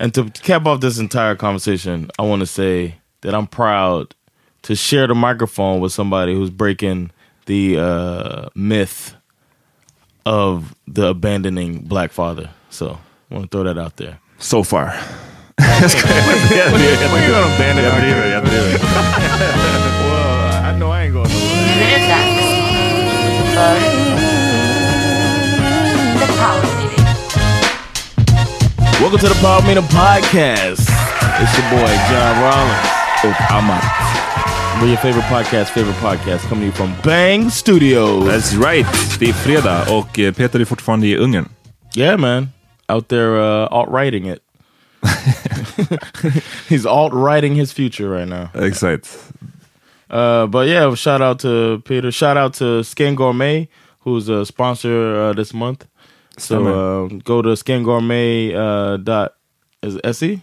And to cap off this entire conversation, I want to say that I'm proud to share the microphone with somebody who's breaking the uh, myth of the abandoning black father. So I want to throw that out there. So far. We're gonna abandon our kid. well, I know I ain't going to. Welcome to the Power Meter Podcast. It's your boy John Rollins. Och Amat. We're your favorite podcast, favorite podcast, coming to you from Bang Studios. That's right. Det är fredag och eh, Peter är fortfarande i Ungern. Yeah, man. Out there uh, alt-writing it. He's alt-writing his future right now. Exakt. Uh, but yeah, shout out to Peter. Shout out to Skin Gourmet, who's a sponsor uh, this month. So uh, go to skingourmet uh, dot is it se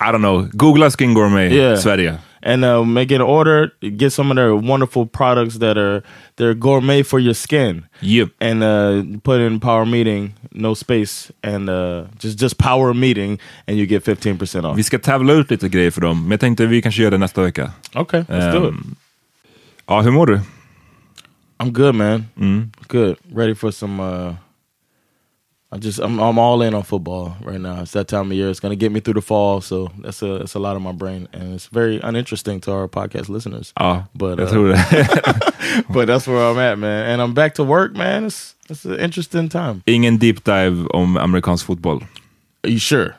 I don't know. Google Skin Gourmet Yeah. Sverige. and uh, make an order. Get some of their wonderful products that are they're gourmet for your skin. Yep. And uh, put in power meeting, no space, and uh, just just power meeting, and you get fifteen percent off. Vi ska tävla ut lite grejer för dem, men jag tänkte vi kanske gör det nästa vecka. Okay, let's do it. Ehm, Ja, hur mår du? I'm good, man. Mm. Good. Ready for some. uh I just I'm I'm all in on football right now. It's that time of year. It's gonna get me through the fall, so that's a that's a lot of my brain, and it's very uninteresting to our podcast listeners. Ja, But, jag uh. But that's where I'm at, man. And I'm back to work, man. It's it's an interesting time. Ingen deep dive om amerikansk fotboll. Are you sure?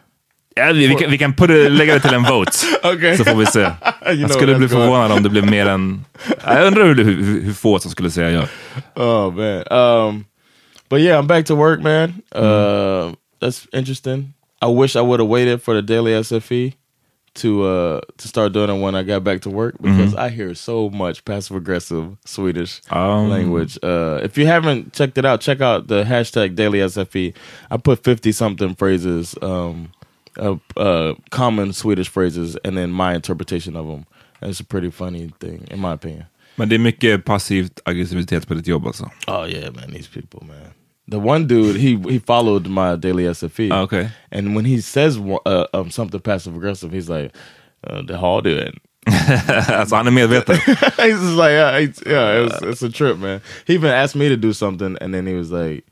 Ja, vi, vi, kan, vi kan put it, lägga det till en vote, Okay. så får vi se. Jag skulle that's bli going- förvånad om det blev mer än... Jag undrar hur, hur, hur få som skulle säga ja. Oh man. Um, but yeah, I'm back to work, man. Uh, that's interesting. I wish I would have waited for the daily SFE to uh to start doing it when I got back to work because I hear so much passive aggressive Swedish Um. language. Uh, if you haven't checked it out, check out the hashtag daily SFE. I put fifty something phrases, um, uh, uh, common Swedish phrases, and then my interpretation of them. And it's a pretty funny thing, in my opinion. Men det är mycket passivt aggressivitet på ditt jobb alltså. Oh yeah, man, these people, man. The one dude, he he followed my daily SFE. Ah, okay. And when he says uh, um, something passive aggressive, he's like, uh, "The hard doing." alltså han är medveten. he's just like, yeah, it's, yeah, it's, it's a trip, man. He even asked me to do something, and then he was like,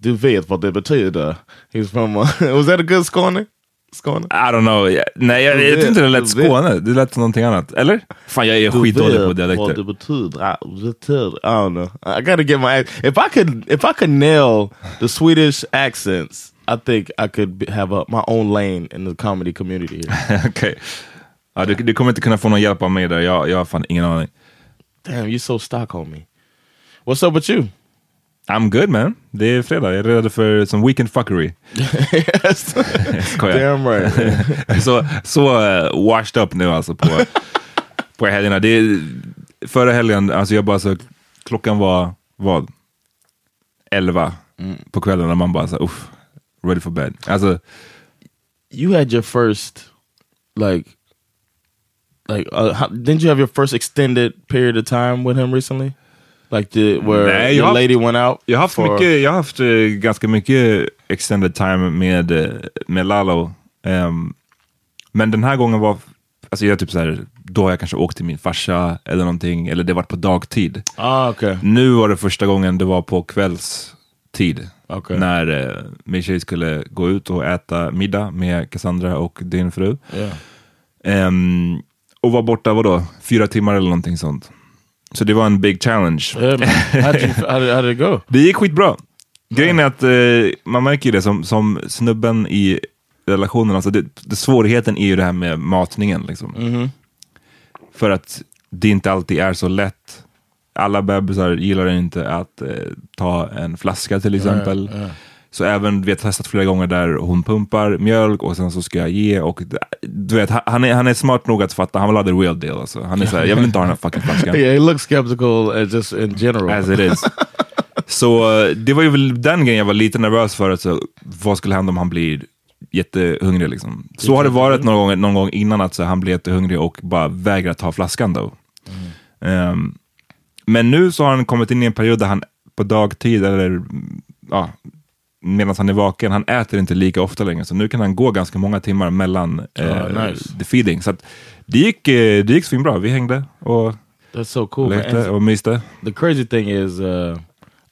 "Du vet vad det betyder." He's from. Uh, was that a good Skåne? Skåne? I don't know. Nej, jag, jag tyckte inte det lät Du vet. Skåne. Det lät som någonting annat. Eller? Fan, jag är skitdålig på vad dialekter. det betyder. betyder. I don't know. I gotta get my if I could if I could nail the Swedish accents, I think I could have a, my own lane in the comedy community here. Okej. Ja, du, du kommer inte kunna få någon hjälp av mig där. Jag, jag har fan ingen aning. Damn, you're so Stockholmy. What's up with you? I'm good man. Det är fredag. Jag är redo för som weekend fuckery. yes. Skojar. Damn right. så så uh, washed up nu alltså på, på helgerna. Det förra helgen, alltså jag bara så, klockan var vad? 11 på kvällen när man bara så uff, ready for bed. Alltså, You had your first, like, like, uh, how, didn't you have your first extended period of time with him recently? Like the where Nej, jag har- lady went out. jag har haft, for- mycket, jag haft eh, ganska mycket extended time med, eh, med Lalo. Ehm, men den här gången var, alltså jag typ så här, då har jag kanske åkt till min farsa eller någonting, eller det var på dagtid. Ah, okay. Nu var det första gången det var på kvällstid. Okej. När eh, min tjej skulle gå ut och äta middag med Cassandra och din fru. Yeah. Ehm, och var borta, vadå, fyra timmar eller någonting sånt. Så det var en big challenge. Did it go? Det gick skitbra. Grejen är att eh, man märker ju det som, som snubben i relationen, alltså det, det, svårigheten är ju det här med matningen. Liksom. För att det inte alltid är så lätt. Alla bebisar gillar inte att eh, ta en flaska till exempel. Så även, vi har testat flera gånger där hon pumpar mjölk och sen så ska jag ge. Och, du vet, han är, han är smart nog att fatta, han vill ha the real deal. Alltså. Han är såhär, jag vill inte ha den här fucking flaskan. Yeah, he looks skeptical uh, just in general. As it is. Så eh, det var ju väl den grejen jag var lite nervös för. Alltså, vad skulle hända om han blir jättehungrig? Liksom. Så har det varit någon gång, någon gång innan att så, han blir jättehungrig och bara vägrar ta flaskan. då. Ehm, men nu så har han kommit in i en period där han på dagtid, eller mm, ja, medan han är vaken, han äter inte lika ofta längre. Så nu kan han gå ganska många timmar mellan eh, Ah, nice. the feeding. Så att det gick, eh, det gick svinbra. Vi hängde och That's so cool. lekte och myste. the crazy thing is, uh,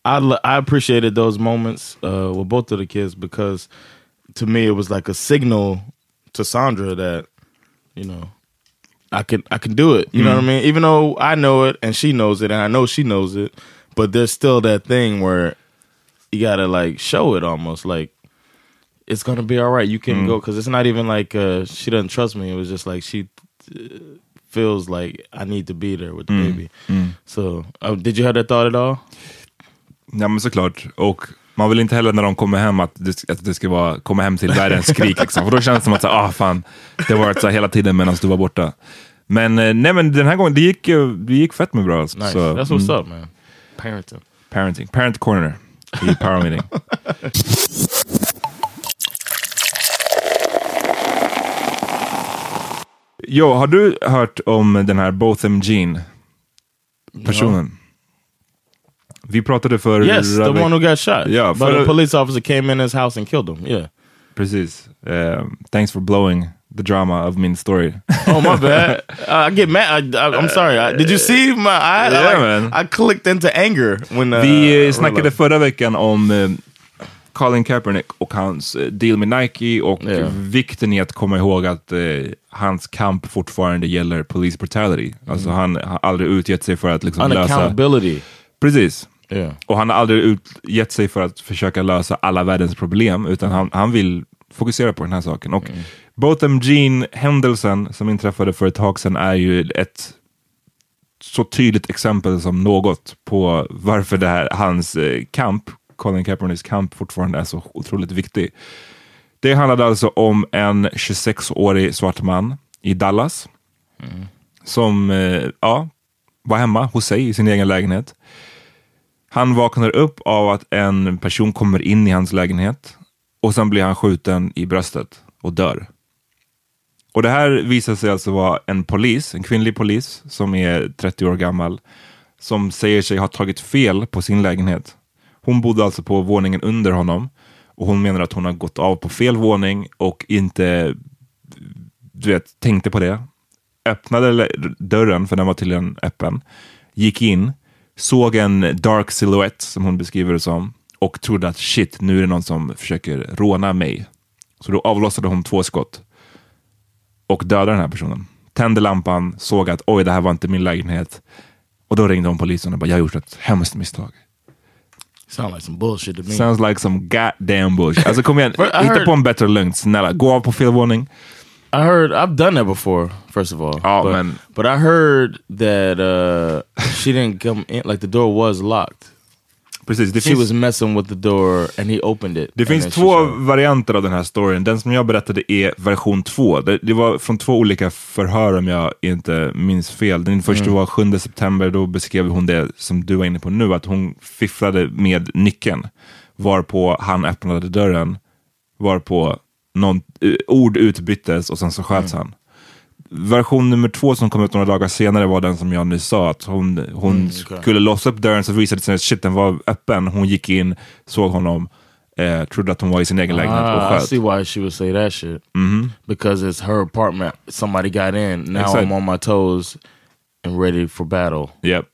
I I appreciated those moments uh, with both of the kids because to me it was like a signal to Sandra that you know I can I can do it. You know what I mean? Even though I know it and she knows it and I know she knows it, but there's still that thing where you gotta like show it almost like it's gonna be all right. You can go because it's not even like uh, she doesn't trust me. It was just like she uh, feels like I need to be there with the baby. So uh, did you have that thought at all? Ja men såklart. Och man vill inte heller när de kommer hem att det, att det ska vara komma hem till världens skrik. Liksom. För då känns det som att så, ah, fan, det har varit så hela tiden medan du var borta. Men, eh, nej, men den här gången, det gick, det gick fett med bra. Alltså. Nice. Så, That's what's mm, up, man. Parenting. Parenting. Parent corner i power meeting. Jo, har du hört om den här Botham Jean personen? Vi pratade för... Yes, the one who got shot. Yeah, but a police officer came in his house and killed him. Yeah. Precis. Um, thanks for blowing the drama of min story. Oh my bad. Uh, I get mad. I, I, I'm sorry. I, did you see my? I, Yeah, like, man. I clicked into anger when uh, Vi eh, snackade förra veckan om eh, Colin Kaepernick och hans eh, deal med Nike och Ja. vikten i att komma ihåg att eh, hans kamp fortfarande gäller police brutality. Alltså han har aldrig utgett sig för att liksom lösa... unaccountability. Precis. Yeah. Och han har aldrig utgett sig för att försöka lösa alla världens problem, utan han, han vill fokusera på den här saken. Och Botham Jean-händelsen som inträffade för ett tag sedan är ju ett så tydligt exempel som något på varför det här, hans eh, kamp, Colin Kaepernicks kamp fortfarande är så otroligt viktig. Det handlade alltså om en 26-årig svart man i Dallas som eh, ja, var hemma hos sig i sin egen lägenhet. Han vaknar upp av att en person kommer in i hans lägenhet och sen blir han skjuten i bröstet och dör. Och det här visar sig alltså vara en polis, en kvinnlig polis som är 30 år gammal, som säger sig ha tagit fel på sin lägenhet. Hon bodde alltså på våningen under honom och hon menar att hon har gått av på fel våning och inte du vet, tänkte på det. Öppnade dörren, för den var tydligen öppen, gick in, såg en dark silhouette som hon beskriver det som och trodde att shit, nu är det någon som försöker råna mig. Så då avlossade hon två skott och dödade den här personen. Tände lampan, såg att oj, det här var inte min lägenhet. Och då ringde hon polisen och bara, jag har gjort ett hemskt misstag. Sound like some bullshit to me. Sounds like some goddamn bullshit. Alltså kom igen, hitta heard- på en bättre lögn, snälla. Gå av på fel våning. I heard I've done that before. First of all, Oh, but, man. but I heard that uh, she didn't come in. Like the door was locked. Precis, det She finns, was messing with the door and he opened it. det finns två varianter av den här storyn. Den som jag berättade är version två. Det, det var från två olika förhör om jag inte minns fel. Den första Mm. var 7 september, då beskrev hon det som du var inne på nu, att hon fifflade med nyckeln. Varpå han öppnade dörren, varpå någon, eh, ord utbyttes och sen så sköts Mm. han. Version nummer två som kom ut några dagar senare var den som jag nyss sa, att hon, hon Mm, okej. skulle låsa upp dörren så visade det sig att shit, den var öppen. Hon gick in, såg honom, eh, trodde att hon var i sin egen lägenhet och Ah, I sköt. see why she would say that shit. Because it's her apartment. Somebody got in. Now Exactly. I'm on my toes and ready for battle. Yep.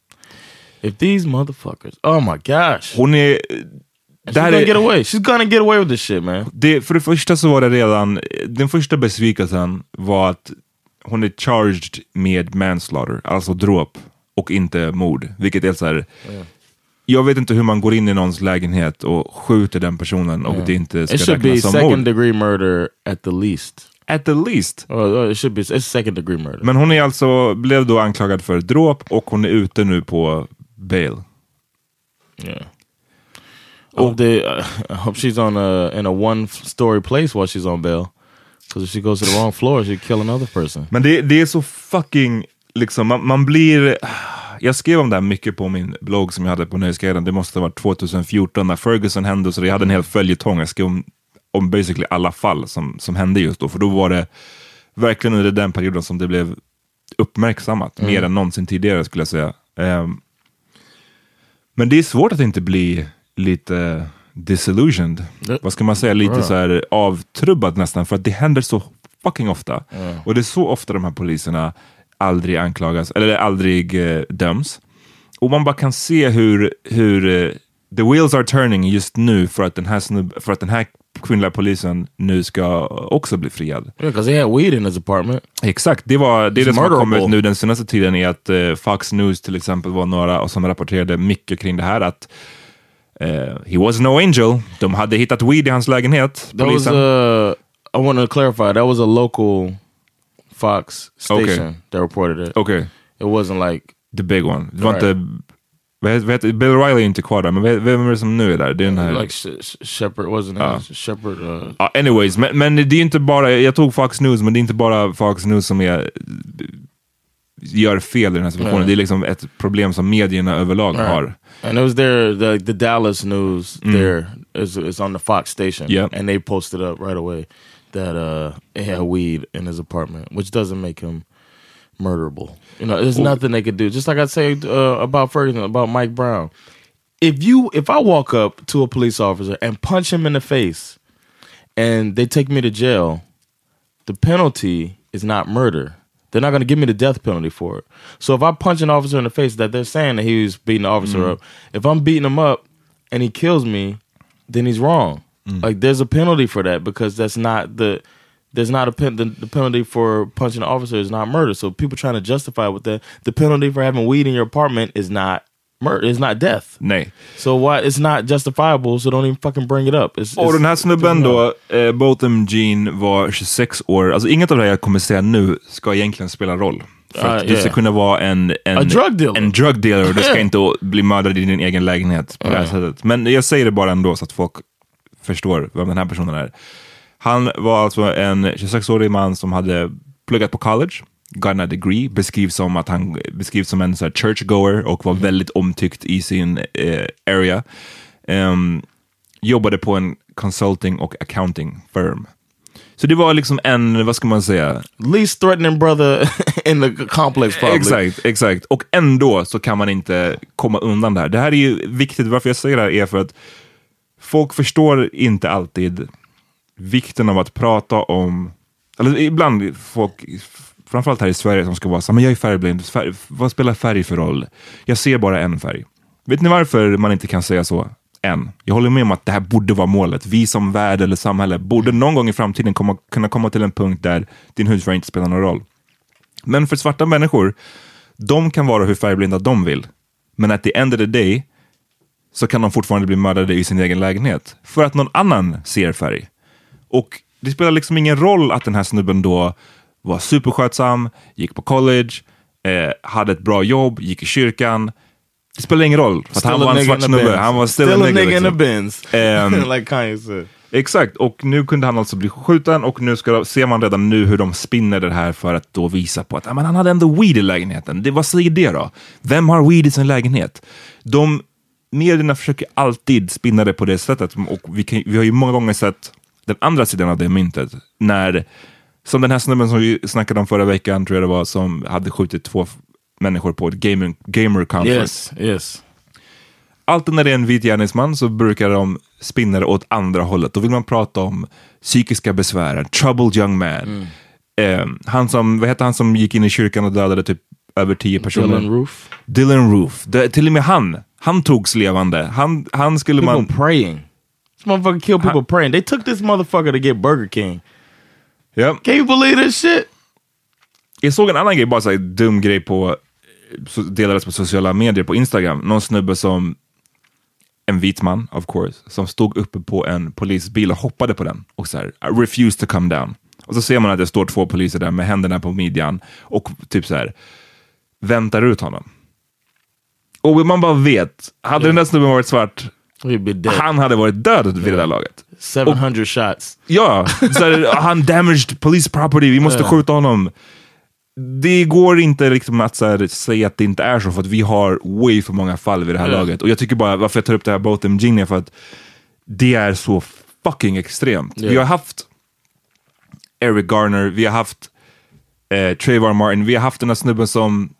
If these motherfuckers, oh my gosh, Hon är... she's gonna get är away. She's gonna get away with this shit, man. det, för det första så var det redan, den första besvikelsen var att hon är charged med manslaughter, alltså dråp och inte mord. Vilket är så här, jag vet inte hur man går in i någons lägenhet och skjuter den personen och det inte ska It should be räknas som second mord. degree murder at the least. At the least. Oh, oh, it should be. It's second degree murder. Men hon är alltså, blev då anklagad för dråp och hon är ute nu på bail. yeah. Oh, the, uh, I hope she's on a in a one story place while she's on bail. Because if she goes to the wrong floor, she'd kill another person. Men det, det är så fucking, liksom, man, man blir... Jag skrev om det här mycket på min blogg som jag hade på Nöjesguiden. Det måste ha varit 2014 när Ferguson hände, så jag hade en hel följetong. Jag skrev om, om basically alla fall som, som hände just då. För då var det verkligen under den perioden som det blev uppmärksammat. Mer än någonsin tidigare skulle jag säga. Ehm, men det är svårt att inte bli lite disillusioned. Det- Vad ska man säga? Lite så här avtrubbad nästan. För att det händer så fucking ofta. Och det är så ofta de här poliserna aldrig anklagas, eller aldrig eh, döms. Och man bara kan se hur, hur eh, the wheels are turning just nu för att den här, snubb, för att den här kvinnliga polisen nu ska också bli friad. Yeah, because he had weed in his apartment. Exakt, det, var, det är It's det som har kommit nu den senaste tiden är att eh, Fox News till exempel var några och som rapporterade mycket kring det här att eh, he was no angel. De hade hittat weed i hans lägenhet. That was polisen. uh I want to clarify. That was a local Fox station Okay. that reported it. Okej, It wasn't like the big one. Det var Right. inte... Bill Riley är inte kvar där, men vem vem är det som nu är där? Det är den här... like Sh- Sh- Shepard wasn't Ah. it? Shepard. Uh, Ja, anyways, men, men det är inte bara, jag tog Fox News, men det är inte bara Fox News som är, gör fel i den här situationen. Nej. Det är liksom ett problem som medierna överlag har. and it was there. The, the Dallas news there is is on the Fox station. Mm. Yep. and they posted up right away that uh he had weed in his apartment, which doesn't make him murderable. You know, there's nothing they could do. Just like I say uh, about Ferguson, about Mike Brown. If you, if I walk up to a police officer and punch him in the face, and they take me to jail, the penalty is not murder. They're not going to give me the death penalty for it. So if I punch an officer in the face that they're saying that he was beating the officer mm-hmm. up, if I'm beating him up and he kills me, then he's wrong. Mm. Like there's a penalty for that because that's not the there's not a pen the, the penalty for punching an officer is not murder. So people trying to justify with that the penalty for having weed in your apartment is not murder. It's not death. Nej. So why it's not justifiable? So don't even fucking bring it up. It's, Och it's- den här snubben då, eh, Botham Jean var 26 år. Alltså inget av det jag kommer säga nu ska egentligen spela roll. För att du ska yeah. kunna vara en, en, A drug dealer. en drug dealer och du ska inte bli mördad i din egen lägenhet på det här sättet. Men jag säger det bara ändå så att folk förstår vem den här personen är. Han var alltså en 26-årig man som hade pluggat på college, a degree, beskrivs som att han beskrivs som en så här churchgoer och var väldigt omtyckt i sin eh, area. Ehm, jobbade på en consulting och accounting firm. Så det var liksom en, vad ska man säga, least threatening brother in the complex probably. Exakt, exakt. Och ändå så kan man inte komma undan det här. Det här är ju viktigt, varför jag säger det här är för att folk förstår inte alltid vikten av att prata om, eller ibland folk, framförallt här i Sverige som ska vara så men jag är färgblind, färg, vad spelar färg för roll? Jag ser bara en färg. Vet ni varför man inte kan säga så än? Jag håller med om att det här borde vara målet. Vi som värld eller samhälle borde någon gång i framtiden komma, kunna komma till en punkt där din hudfärg inte spelar någon roll. Men för svarta människor, de kan vara hur färgblinda de vill. Men at the end of the day så kan de fortfarande bli mördade i sin egen lägenhet. För att någon annan ser färg. Och det spelar liksom ingen roll att den här snubben då var superskötsam, gick på college, eh, hade ett bra jobb, gick i kyrkan. Det spelar ingen roll, för han var en svart snubbe. Han var still, Still a nigga. nigga in the liksom. bins. Ehm. like Kanye said. Exakt, och nu kunde han alltså bli skjuten och nu ska, ser man redan nu hur de spinner det här för att då visa på att men han hade ändå weed i lägenheten. Det, vad säger det då? Vem har weed i sin lägenhet? De, medierna försöker alltid spinna det på det sättet och vi, kan, vi har ju många gånger sett den andra sidan av det myntet. När, som den här snubben som vi snackade om förra veckan, tror jag det var, som hade skjutit två människor på ett gamer, gamer conference Yes, yes. alltid när det är en vit gärningsman så brukar de spinna det åt andra hållet. Då vill man prata om psykiska besvär, troubled young man. Eh, han som, vad heter han som gick in i kyrkan och dödade typ över tio personer? Dylan Roof. Dylan Roof. Det, till och med han, han togs levande. Han, han skulle People man... praying. This motherfucker killed people praying. They took this motherfucker to get Burger King. Ja. Can you believe this shit? Jag såg en annan grej, bara så här, dum grej på, delades på sociala medier på Instagram. Någon snubbe som, en vit man of course, som stod uppe på en polisbil och hoppade på den och så här, I refuse to come down. Och så ser man att det står två poliser där med händerna på midjan och typ så här, väntar ut honom. Och man bara vet, hade den där snubben varit svart. Han hade varit död vid det där laget. 700 shots. Ja, så han damaged police property, vi måste Ja. skjuta honom. Det går inte liksom att här, säga att det inte är så, för att vi har way för många fall vid det här Ja. laget. Och jag tycker bara, varför jag tar upp det här Botham är för att det är så fucking extremt. Vi har haft Eric Garner, vi har haft eh, Trayvon Martin, vi har haft den här snubben som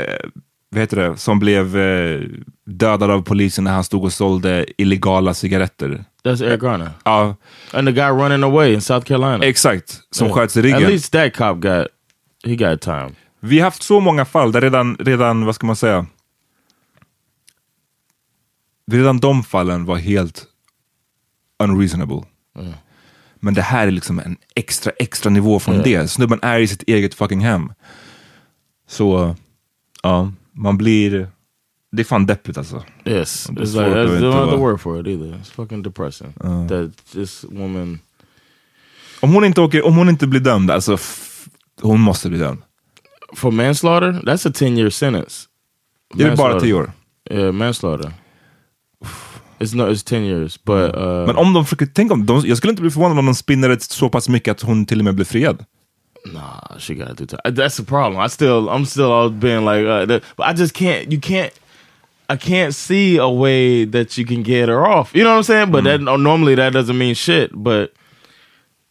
eh, vad heter det, som blev eh, dödad av polisen när han stod och sålde illegala cigaretter. That's Eric Garner. Ja, And the guy running away in South Carolina. exakt. Som Yeah. sköts i At ryggen. least that cop got, he got time. Vi har haft så många fall där redan, redan vad ska man säga, redan de fallen var helt unreasonable. Men det här är liksom en extra, extra nivå från det. Snubben är i sitt eget fucking hem. Så, ja, man blir, det är fan deppigt alltså. Yes. It's like, inte don't have vara- word for it either. It's fucking depressing. That this woman, Om hon inte, åker, om hon inte blir dömd, alltså hon måste bli dömd. for manslaughter, that's a 10 year sentence. Det är bara Manslaughter. tio år. Yeah, manslaughter. It's no, it's 10 years, but uh, Men om de försöker, tänk om, de, jag skulle inte bli förvånad om de spinner det så pass mycket att hon till och med blir friad. Nah, she got to do time. That's the problem. I still, I'm still all being like, uh, that, but I just can't. You can't. I can't see a way that you can get her off. You know what I'm saying? But that normally that doesn't mean shit. But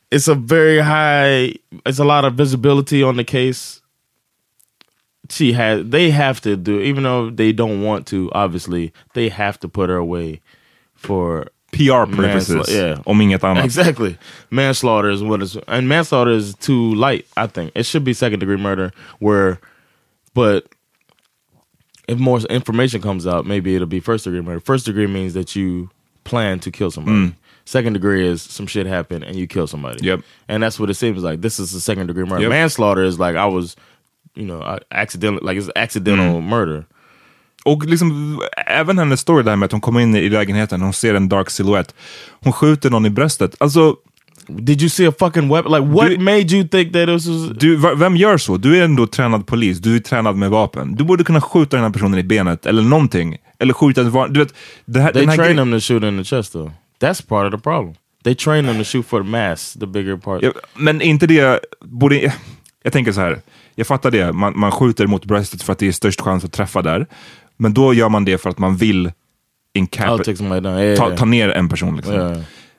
it's a very high. It's a lot of visibility on the case. She has. They have to do, even though they don't want to. Obviously, they have to put her away for PR purposes, Mansla- yeah. om inget annat. Exactly. Manslaughter is what is, and manslaughter is too light. I think it should be second degree murder. Where, but if more information comes out, maybe it'll be first degree murder. First degree means that you plan to kill somebody. Mm. Second degree is some shit happened and you kill somebody. Yep. And that's what it seems like. This is a second degree murder. Yep. Manslaughter is like I was, you know, I accidentally like it's accidental mm. murder. Och liksom, även hennes story där med att hon kommer in i lägenheten, hon ser en dark silhouette. Hon skjuter någon i bröstet. Alltså, Did you see a fucking weapon? Like what Do- made you think that this was? du, vem gör så? Du är ändå tränad polis, du är tränad med vapen. Du borde kunna skjuta den här personen i benet, eller någonting. Eller skjuta ett van- Du vet, det här, They den train them to shoot in the chest though. That's part of the problem. They train them to shoot for the mass, the bigger part. Ja, men inte det, borde, jag tänker så här, jag fattar det, man, man skjuter mot bröstet för att det är störst chans att träffa där. Men då gör man det för att man vill I'll incap. Yeah, ta, ta ner en person. Liksom.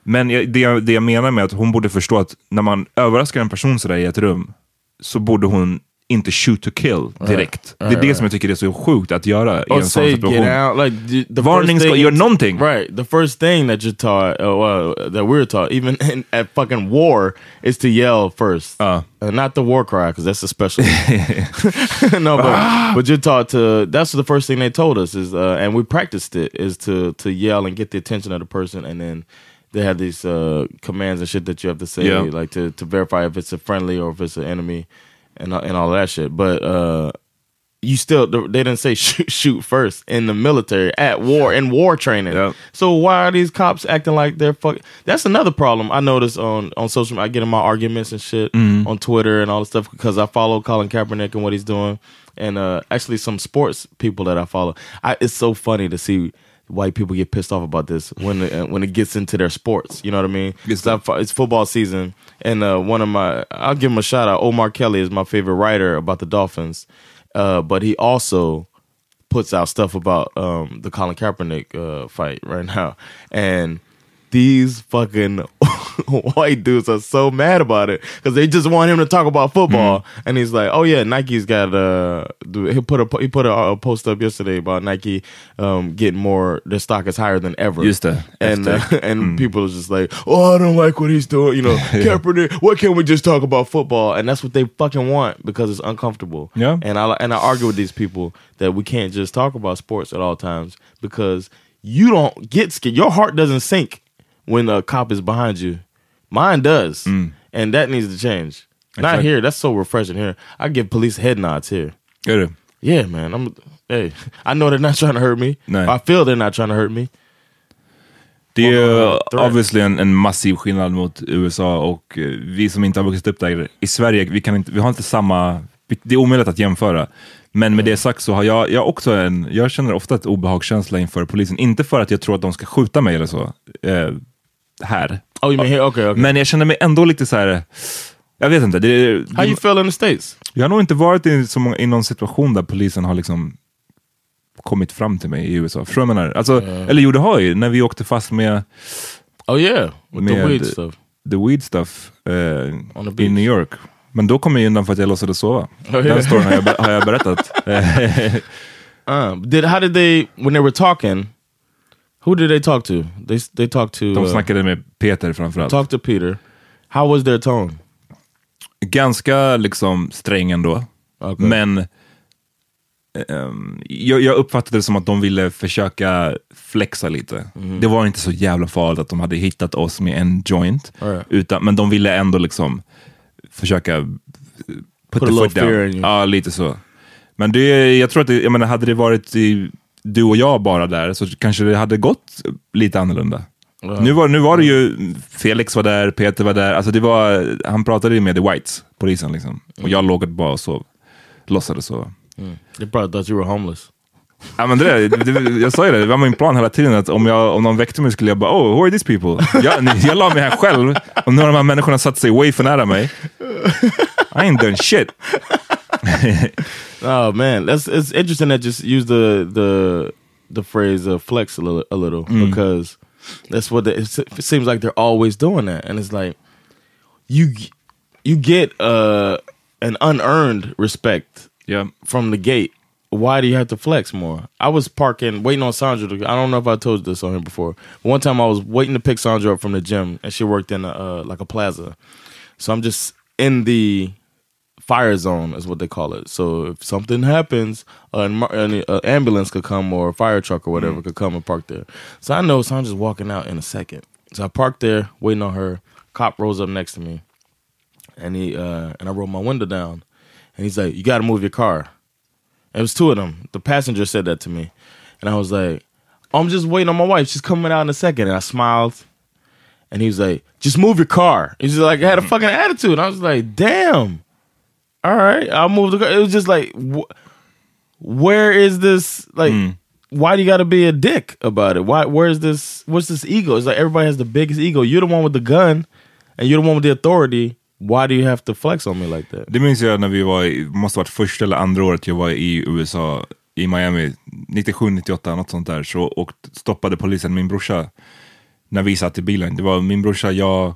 Men jag, det, jag- det jag menar med att hon borde förstå att när man överraskar en person sådär i ett rum så borde hon inte shoot to kill direkt. Det är det som jag tycker är så sjukt att göra i en sån situation. Like the, Varning ska göra you- någonting. Right. The first thing that you're taught, uh, well, that we're taught, even in, at fucking war, is to yell first. Uh. Uh, not the war cry, because that's a special. no, but, but you're taught to. That's the first thing they told us is, uh, and we practiced it is to to yell and get the attention of the person, and then they have these uh, commands and shit that you have to say, Yeah. like to to verify if it's a friendly or if it's an enemy, and and all that shit. But uh, you still they didn't say shoot, shoot first in the military at war in war training. Yep. So why are these cops acting like they're fuck? That's another problem I notice on on social. media. I get in my arguments and shit Mm-hmm. on Twitter and all this stuff because I follow Colin Kaepernick and what he's doing. and uh, actually some sports people that I follow. I, it's so funny to see white people get pissed off about this when it, uh, when it gets into their sports. You know what I mean? It's, it's football season, and uh, one of my I'll give him a shout out. Omar Kelly is my favorite writer about the Dolphins, uh, but he also puts out stuff about um, the Colin Kaepernick uh, fight right now, and these fucking white dudes are so mad about it because they just want him to talk about football, and he's like, "Oh yeah, Nike's got uh, he put a he put a, a post up yesterday about Nike um, getting more their stock is higher than ever." Just det, and uh, and people are just like, "Oh, I don't like what he's doing." You know, Kaepernick. Why can't we just talk about football? And that's what they fucking want because it's uncomfortable. Yeah. And I and I argue with these people that we can't just talk about sports at all times because you don't get scared. Your heart doesn't sink when a cop is behind you. Mine does, and that needs to change. Not Exactly. here. That's so refreshing here. I give police head nods here. Du? Yeah, man. I'm. Hey, I know they're not trying to hurt me. No. I feel they're not trying to hurt me. Det är ju obviously en, en massiv skillnad mot USA och eh, vi som inte har vuxit upp där i Sverige, vi, kan inte, vi har inte samma, det är omöjligt att jämföra. Men med det sagt så har jag, jag också en, jag känner ofta ett obehagskänsla inför polisen. Inte för att jag tror att de ska skjuta mig eller så, eh, här. Oh, mean? Okay, okay. Men jag känner mig ändå lite så här. jag vet inte. Det, How det, you feel in the states? jag har nog inte varit i, så många, i någon situation där polisen har liksom kommit fram till mig i USA. Förstår du vad jag menar? Alltså, Eller jo, det har ju. När vi åkte fast med Oh yeah, with the Med- weed stuff. the weed stuff eh, On the i. New York. Men då kom jag undan för att jag låtsades sova. Oh, yeah. Den storyn har jag, har jag berättat. Eh, Uh, did how did they when they were talking? Who did they talk to? They they talked to De uh, snackade med Peter framförallt. talked to Peter. How was their tone? Ganska liksom sträng ändå. Okay. Men ehm, jag, jag uppfattade det som att de ville försöka flexa lite. Mhm. Det var inte så jävla farligt att de hade hittat oss med en joint. Alright. Utan, men de ville ändå liksom försöka eh, put, Put the foot down. Ja, lite så. Men det, jag tror att det, jag menar, hade det varit i, du och jag bara där så kanske det hade gått lite annorlunda. Nu, var, nu var det ju, Felix var där, Peter var där, alltså det var, han pratade ju med the whites, polisen liksom. Och jag låg bara och sov, låtsades sova. They probably thought you were homeless. Ja, men det, det, jag sa ju det, det var min plan hela tiden att om, jag, om någon väckte mig skulle jag bara oh, who are these people? Jag, jag la mig här själv och några av de här människorna satte sig way för nära mig. I ain't done shit. Oh man, that's it's interesting that just use the the the phrase uh, flex a little a little because that's what the, it seems like they're always doing that, and it's like you you get uh an unearned respect Yeah. from the gate. Why do you have to flex more? I was parking, waiting on Sandra. To, I don't know if I told you this on here before. One time I was waiting to pick Sandra up from the gym, and she worked in a, uh, like a plaza. So I'm just in the fire zone, is what they call it. So if something happens, an an ambulance could come or a fire truck or whatever could come and park there. So I know Sandra's walking out in a second. So I parked there, waiting on her. Cop rolls up next to me, and he uh, and I rolled my window down, and he's like, "You got to move your car." It was two of them. The passenger said that to me, and I was like, "I'm just waiting on my wife. She's coming out in a second. And I smiled, and he was like, "Just move your car." He's like, I had a fucking attitude. I was like, "Damn, all right, I'll move the car." It was just like, wh- where is this? Like, why do you got to be a dick about it? Why? Where's this? What's this ego? It's like everybody has the biggest ego. You're the one with the gun, and you're the one with the authority. Why do you have to flex on me like that? Det minns jag när vi var i, måste varit första eller andra året jag var i USA, i Miami, 97, 98, något sånt där. Så, och stoppade polisen min brorsa när vi satt i bilen. Det var min brorsa, jag,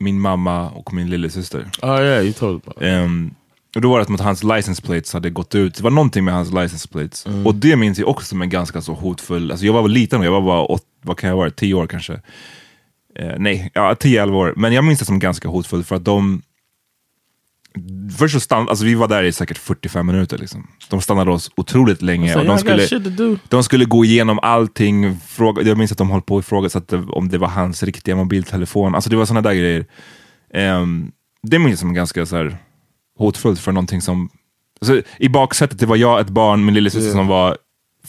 min mamma och min lillasyster. Oh yeah, you told. About Ehm, och då var det som att hans license plates hade gått ut. Det var någonting med hans license plates. Mm. Och det minns jag också som en ganska så hotfull, alltså jag var väl liten, jag var bara åt, vad kan jag vara, tio år kanske. Eh, nej, ja, 10-11 år. Men jag minns det som ganska hotfullt för att de Först så stannade, alltså vi var där i säkert 45 minuter liksom. De stannade oss otroligt länge. So och de, skulle, de skulle gå igenom allting. Fråga, jag minns att de höll på och ifrågasatte om det var hans riktiga mobiltelefon. Alltså det var sådana där grejer. Um, det minns jag som ganska så här, hotfullt för någonting som... Alltså, I baksätet, det var jag, ett barn, min lillasyster som var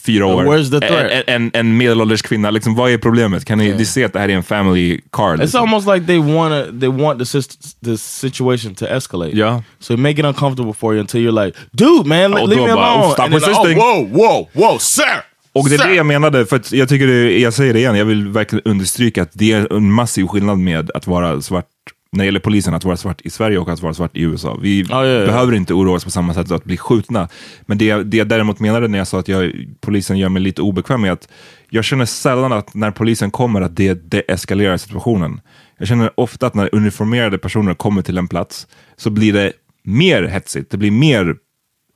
fyra år. En, en, en medelålders kvinna. Liksom, vad är problemet? Kan ni Yeah. ni se att det här är en family car? It's Liksom? almost like they want they want the the situation to escalate. Yeah. So make it uncomfortable for you until you're like, dude, man, Oh, leave me bara, alone. stop resisting. Oh, whoa, whoa, whoa, sir. Och det är det jag menade, för att jag tycker det, jag säger det igen, jag vill verkligen understryka att det är en massiv skillnad med att vara svart, när det gäller polisen, att vara svart i Sverige och att vara svart i USA. Vi ja, ja. behöver inte oroa oss på samma sätt att bli skjutna. Men det, det jag däremot menade när jag sa att jag, polisen gör mig lite obekväm är att jag känner sällan att när polisen kommer att det deeskalerar situationen. Jag känner ofta att när uniformerade personer kommer till en plats så blir det mer hetsigt, det blir mer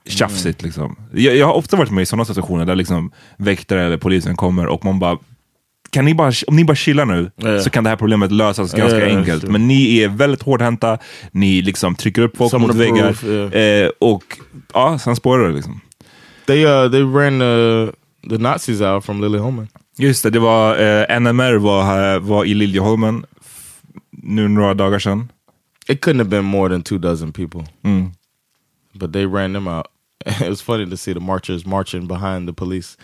tjafsigt. Liksom. Jag, jag har ofta varit med i sådana situationer där liksom väktare eller polisen kommer och man bara kan ni bara, om ni bara chillar nu Ja. så kan det här problemet lösas ganska ja, enkelt. sure. Men ni är väldigt hårdhänta, ni liksom trycker upp folk Some mot väggar proof, eh, och ja, sen spårar det liksom. They uh they ran uh, the Nazis out from Lilleholmen. Just det, det var eh, NMR var, här, var i Liljeholmen nu några dagar sedan. It couldn't have been more than two dozen people. Mm. But they ran them out. it was funny to see the marchers marching behind the police,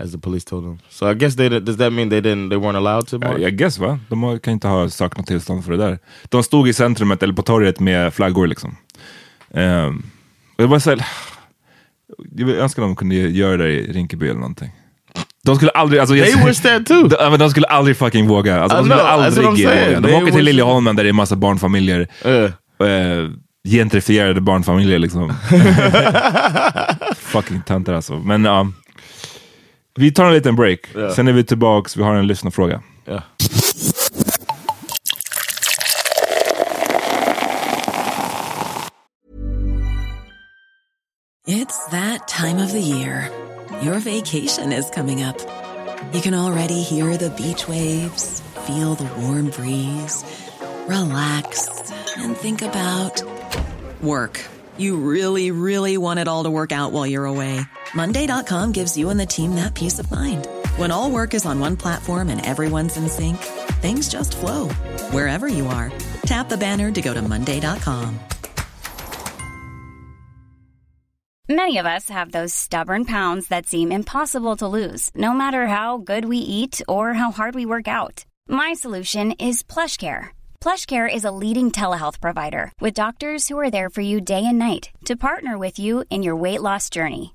as the police told them. So I guess they does that mean they didn't they weren't allowed to march? Jag guess va? De kan inte ha saknat tillstånd för det där. De stod i centrumet eller på torget med flaggor liksom. Um, och det var så här, jag önskar de kunde göra det i Rinkeby eller någonting. De skulle aldrig, alltså, jag- They wish that too. De, de skulle aldrig fucking våga. Alltså, de I skulle know, aldrig våga. De They åker till Liljeholmen där det är massa barnfamiljer. Uh, eh, gentrifierade barnfamiljer liksom. fucking töntar alltså. Men ja. Vi tar en liten break. Ja. Sen är vi tillbaks. Vi har en lyssnarfråga. yeah. It's that time of the year. Your vacation is coming up. You can already hear the beach waves, feel the warm breeze, relax, and think about work. You really, really want it all to work out while you're away. Monday.com gives you and the team that peace of mind. When all work is on one platform and everyone's in sync, things just flow wherever you are. Tap the banner to go to Monday.com. Many of us have those stubborn pounds that seem impossible to lose, no matter how good we eat or how hard we work out. My solution is PlushCare. PlushCare is a leading telehealth provider with doctors who are there for you day and night to partner with you in your weight loss journey.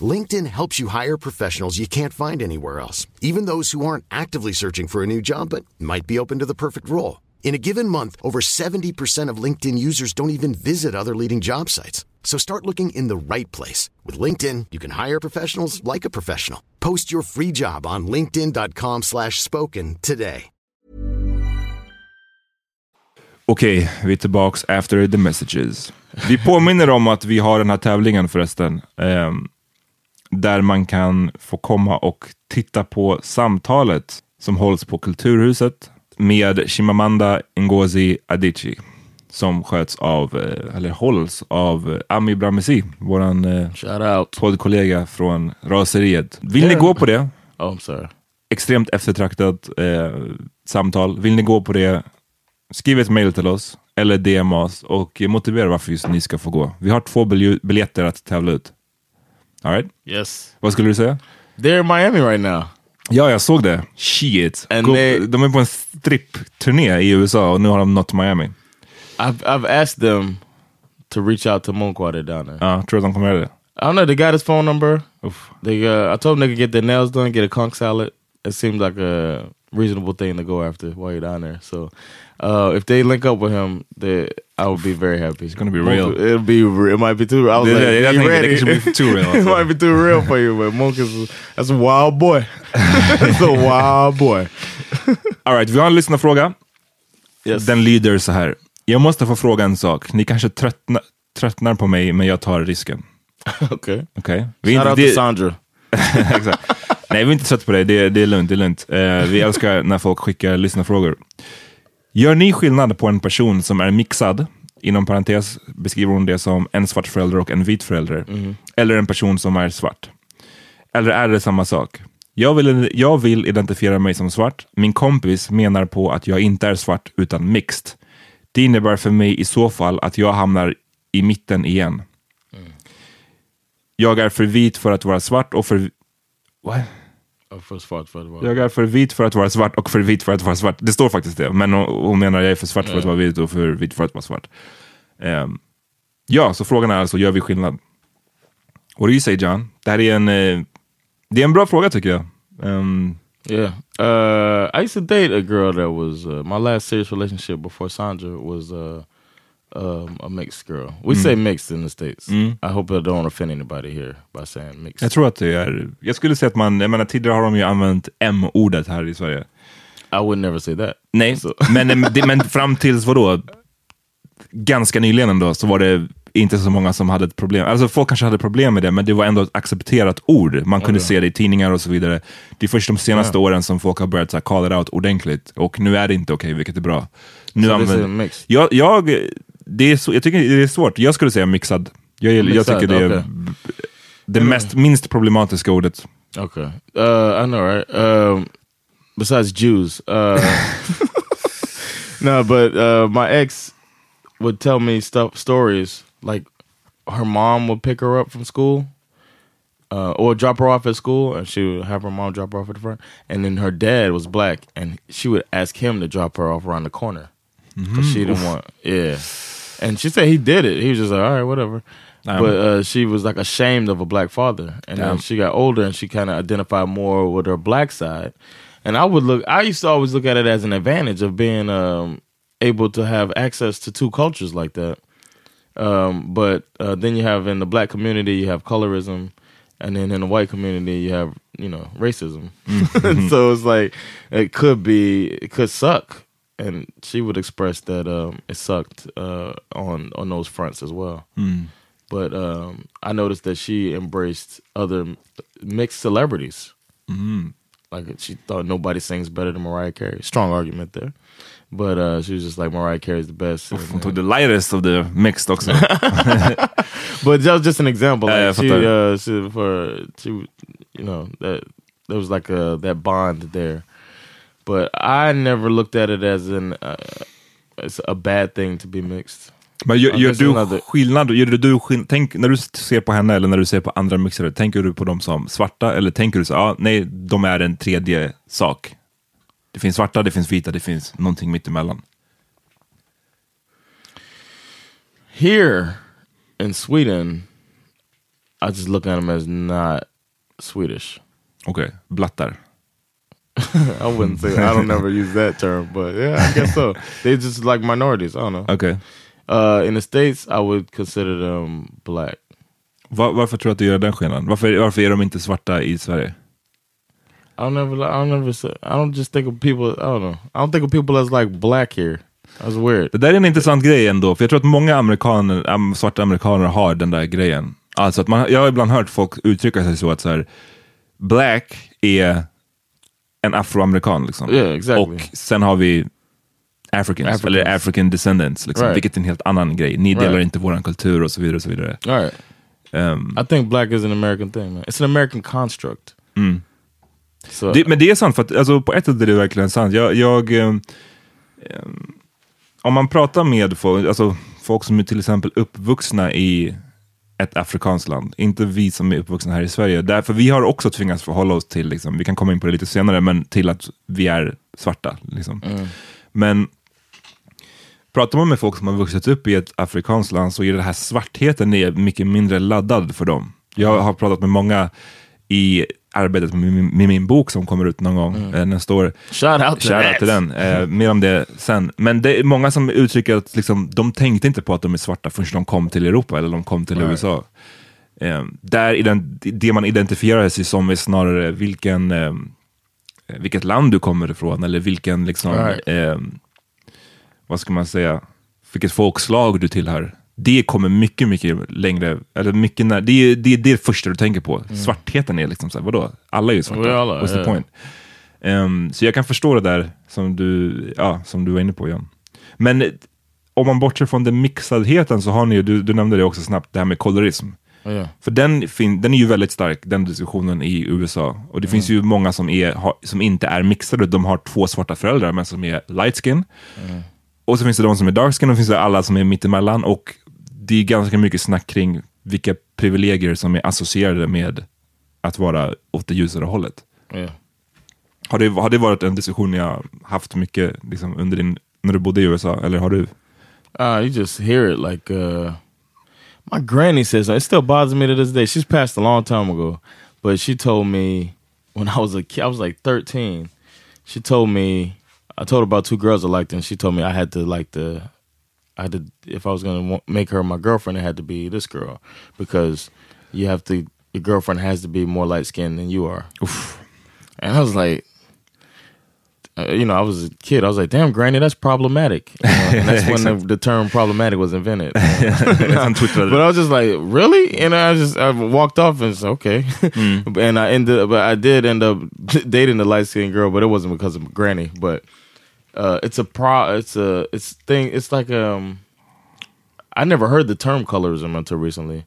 LinkedIn helps you hire professionals you can't find anywhere else, even those who aren't actively searching for a new job but might be open to the perfect role. In a given month, over 70% of LinkedIn users don't even visit other leading job sites. So start looking in the right place. With LinkedIn, you can hire professionals like a professional. Post your free job on linkedin.com slash spoken today. Okej, vi är tillbaks after the messages. Vi påminner om att vi har den här tävlingen förresten. ehm, där man kan få komma och titta på samtalet som hålls på Kulturhuset med Chimamanda Ngozi Adichie. Som sköts av, eh, eller hålls av eh, Ami Bramesi, våran eh, poddkollega från Raseriet. Vill ni Yeah. gå på det? Oh, extremt eftertraktat eh, samtal. Vill ni gå på det, skriv ett mail till oss eller DM oss och motivera varför just ni ska få gå. Vi har två bilj- biljetter att tävla ut. All right? Yes. Vad skulle du säga? They're in Miami right now. Ja, jag såg det. Shit. And Gå, they- de är på en strippturné i USA och nu har de nått Miami. I've I've asked them to reach out to Monk while they're down there. Ja, tror du att de kommer göra det? I don't know. They got his phone number. Uff. They uh, I told them they could get their nails done, get a conch salad. It seemed like a reasonable thing to go after while you're down there. So uh, if they link up with him, they, I would be very happy. It's gonna be real. It'll be. It might be too. I was Yeah, like, yeah, I "You think it ready?" actually be too real, it might be too real for you, but Monk is that's a wild boy. That's a wild boy. All right, vi har en lyssnarfråga. Yes. Den lyder så här. Jag måste få fråga en sak. Ni kanske tröttna, tröttnar på mig, men jag tar risken. okay. Okej? Vi är Shout inte- out det- to Sandra. Exakt. Nej, vi är inte trött på det. Det, det är lugnt. Det är lugnt. Eh, vi älskar när folk skickar lyssnarfrågor. Gör ni skillnad på en person som är mixad, inom parentes beskriver hon det som en svart förälder och en vit förälder, eller en person som är svart? Eller är det samma sak? Jag vill, jag vill identifiera mig som svart. Min kompis menar på att jag inte är svart utan mixed. Det innebär för mig i så fall att jag hamnar i mitten igen. Jag är för vit för att vara svart och för... What? För svart för att vara... Jag är för vit för att vara svart och för vit för att vara svart. Det står faktiskt det, men hon, menar jag är för svart för att vara vit och för vit för att vara svart. Ehm, ja, så frågan är alltså, gör vi skillnad? What do you say John? Det här är en, eh, det är en bra fråga tycker jag. Ehm, Yeah. Uh, I used to date a girl that was uh, my last serious relationship before Sandra was uh, um, a mixed girl. We say mixed in the states. I hope I don't offend anybody here by saying mixed. jag tror att det är, jag skulle säga att man, jag menar tidigare har de ju använt M-ordet här i Sverige. I would never say that. Nej, So- men, men fram tills vadå? Ganska nyligen ändå så var det inte så många som hade ett problem. Alltså folk kanske hade problem med det, men det var ändå ett accepterat ord. Man kunde se det i tidningar och så vidare. Det är först de senaste åren som folk har börjat så här, call it out ordentligt. Och nu är det inte okej, vilket är bra. Nu So använder- jag, jag, det är så, jag tycker det är svårt. Jag skulle säga mixad. Jag, jag Mixad, tycker det är okej. det mest, minst problematiska ordet. Okay. Uh, I know, right? Um, besides Jews. Uh, no, but uh, my ex would tell me stuff, stories like her mom would pick her up from school. Uh, or drop her off at school, and she would have her mom drop her off at the front. And then her dad was black, and she would ask him to drop her off around the corner because she didn't want. Yeah, and she said he did it. He was just like, all right, whatever. Damn. But uh, she was like ashamed of a black father, and then she got older, and she kind of identified more with her black side. And I would look. I used to always look at it as an advantage of being um, able to have access to two cultures like that. Um, but uh, then you have in the black community, you have colorism, and then in the white community, you have you know racism. so it's like it could be, it could suck, and she would express that um, it sucked uh, on on those fronts as well. But um, I noticed that she embraced other mixed celebrities. Like she thought nobody sings better than Mariah Carey. Strong argument there, but uh, she was just like Mariah Carey's the best. and- Hon tog the lightest of the mixed också. but that was just an example. Like yeah, she, uh, she, for she, you know, that there was like a that bond there. But I never looked at it as an uh, as a bad thing to be mixed. Men gör, Ja, gör du another- skillnad? Gör du skill- tänk, när du ser på henne eller när du ser på andra mixare, tänker du på dem som svarta eller tänker du så ja, nej, de är en tredje sak? Det finns svarta, det finns vita, det finns någonting mittemellan. Here in Sweden, I just look at them as not Swedish. Okej, blattar. I wouldn't say I don't never use that term, but yeah, I guess so. They just like minorities. I don't know. Okej. Uh, in the states, I would consider them black. Va- varför tror du att du gör den skillnaden? Varför, varför är de inte svarta i Sverige? I don't never, I don't never say, I don't just think of people. I don't know. I don't think of people as like black here. That's weird. Det där är en intressant grej ändå, för jag tror att många amerikaner, am- svarta amerikaner har den där grejen. Alltså att man, jag har ibland hört folk uttrycka sig så att så här, black är en afroamerikan. Liksom. Yeah, exactly. Och sen har vi Africans, Africans. eller African descendants, liksom, Right. vilket är en helt annan grej. Ni delar Right. inte vår kultur och så vidare. Och så vidare. Right. Ehm, I think black is an American thing, man. It's an American construct. So Det, men det är sant, för att, alltså, på ett sätt är det verkligen sant. Jag, jag, ehm, om man pratar med folk, alltså, folk som är till exempel uppvuxna i ett afrikanskt land, inte vi som är uppvuxna här i Sverige. Därför vi har också tvingats förhålla oss till, liksom, vi kan komma in på det lite senare, men till att vi är svarta. Liksom. Men pratar man med folk som har vuxit upp i ett afrikanskt land så är det här svartheten är mycket mindre laddad för dem. Jag har pratat med många i arbetet med min, med min bok som kommer ut någon gång eh, nästa år. shout out to Shoutout that. till den. Eh, mer om det sen. Men det är många som uttrycker att liksom, de tänkte inte på att de är svarta förrän de kom till Europa eller de kom till USA. Eh, där det man identifierar sig som är snarare vilken, eh, vilket land du kommer ifrån eller vilken, liksom, Right. eh, vad ska man säga, vilket folkslag du tillhör. Det kommer mycket, mycket längre, eller mycket när, det, är, det är det första du tänker på. Svartheten är liksom såhär, vadå? Alla är ju svarta. Mm. Alla, What's the ja. point? Ehm, så jag kan förstå det där som du, ja, som du var inne på Jan. Men om man bortser från den mixadheten så har ni ju, du, du nämnde det också snabbt, det här med kolorism. Yeah. För den, fin, den är ju väldigt stark, den diskussionen i USA. Och det finns ju många som, är, ha, som inte är mixade, de har två svarta föräldrar men som är light skin. Och så finns det de som är dark skin och finns det alla som är mittemellan. Och det är ganska mycket snack kring vilka privilegier som är associerade med att vara åt det ljusare hållet. Yeah. Har det, har det varit en diskussion har haft mycket liksom, under din, när du bodde i USA? Eller har du? Uh, you just hear it like uh, my granny says it still bothers me to this day. She's passed a long time ago, but she told me when I was a kid, I was like 13. She told me I told her about two girls I liked, and she told me I had to like the I had to if I was gonna make her my girlfriend, it had to be this girl because you have to your girlfriend has to be more light skinned than you are. And I was like, uh, you know, I was a kid. I was like, damn, granny, that's problematic. You know, and that's when the, the term problematic was invented. But I was just like, really? And I just I walked off and said, okay. and I ended, but I did end up dating the light skinned girl, but it wasn't because of granny. But uh, it's a pro. It's a it's thing. It's like um, I never heard the term colorism until recently,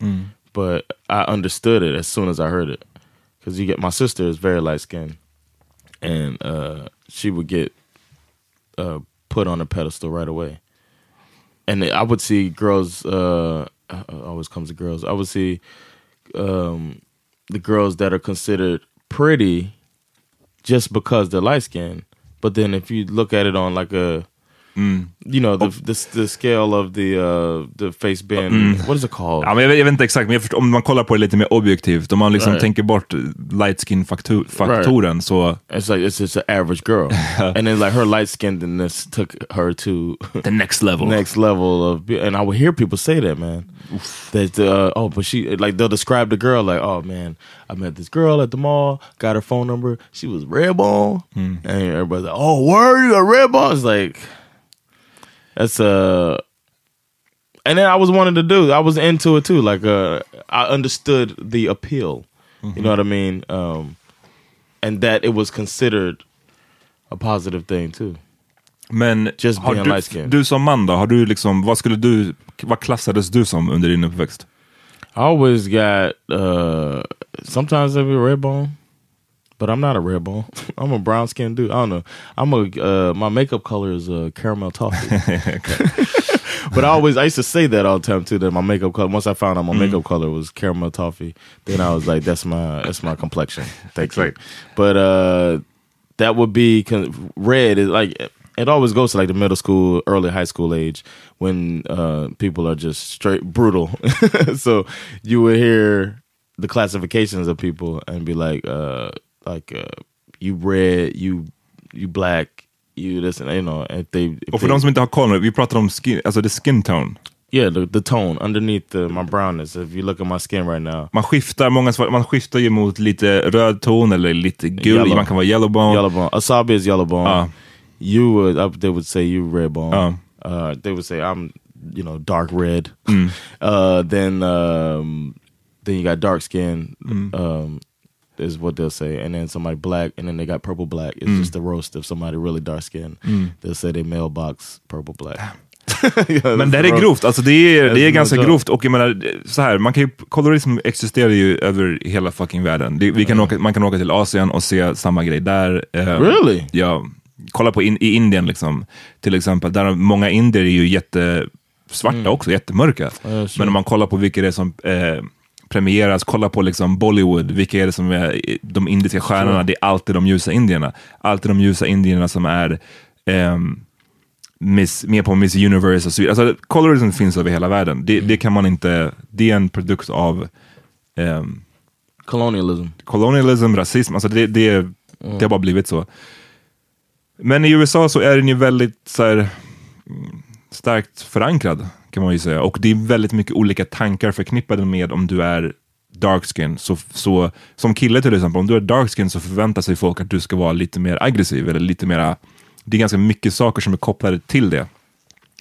but I understood it as soon as I heard it. Because you get my sister is very light skinned, and uh, she would get uh, put on a pedestal right away. And I would see girls. Uh, uh, always comes to girls. I would see um, the girls that are considered pretty just because they're light skinned. But then if you look at it on like a you know the, the the scale of the uh the face bend what is it called? Ja, men jag, jag vet inte exakt, men förstår, om man kollar på det lite mer objektivt, om man liksom Right. tänker bort light skin faktu- faktoren så it's like it's just an average girl. And then like her light skinnedness took her to the next level. next level of and I would hear people say that man. That uh, oh but she like they'll describe the girl like oh man I met this girl at the mall got her phone number she was red bone. And everybody's like oh word you got red bone? It's like that's uh and then I was wanting to do I was into it too like uh I understood the appeal you know what I mean? Um and that it was considered a positive thing too. Men Just har being du, du som man då, har du liksom, vad skulle du, vad klassades du som under din uppväxt? I always got uh sometimes I'll be red bone, but I'm not a red bone. I'm a brown skinned dude. I don't know. I'm a uh my makeup color is uh caramel toffee. but I always I used to say that all the time too that my makeup color once I found out my makeup color was caramel toffee, then I was like that's my that's my complexion. Thank you. But uh that would be red is like it always goes to like the middle school, early high school age when uh, people are just straight brutal. so you would hear the classifications of people and be like, uh, like uh, you red, you you black, you this and you know. If they, if Och för they- de som inte har koll, vi pratar om skin, alltså the skin tone. yeah, the, the tone underneath the, my brownness. If you look at my skin right now, Man skiftar, många, man skiftar ju mot lite röd ton eller lite gul, Yellow. man kan vara yellow bone. yellow bone. Asabi is yellow bone. Uh. you would uh, they would say you red bone. Uh. Uh, they would say I'm you know dark red. Mm. Uh, then um, then you got dark skin. Mm. Um, is what they'll say, and then somebody black, and then they got purple black. It's Mm. just a roast of somebody really dark skin. They'll say they mailbox purple black. Yeah, Men det är grovt, alltså det är, det är ganska grovt och jag menar, så här, man kan ju, kolorism existerar ju över hela fucking världen. Det, vi kan åka, man kan åka till Asien och se samma grej där. Eh, Really? Ja, kolla på in, i Indien liksom, till exempel. Där många indier är ju jättesvarta också, jättemörka. Mm. Ja, sure. Men om man kollar på vilka det är som eh, premieras, kolla på liksom Bollywood, vilka är det som är de indiska stjärnorna? Det är alltid de ljusa indierna. Alltid de ljusa indierna som är ehm, Miss, med på Miss Universe och så vidare. Alltså, colorism finns över hela världen. Det, det kan man inte, det är en produkt av ehm, Colonialism. colonialism, rasism, alltså det, det, det har bara blivit så. Men i USA så är den ju väldigt så här, mm, starkt förankrad kan man ju säga. Och det är väldigt mycket olika tankar förknippade med om du är dark skin. Så, så, som kille till exempel, om du är dark skin så förväntar sig folk att du ska vara lite mer aggressiv eller lite mera, det är ganska mycket saker som är kopplade till det.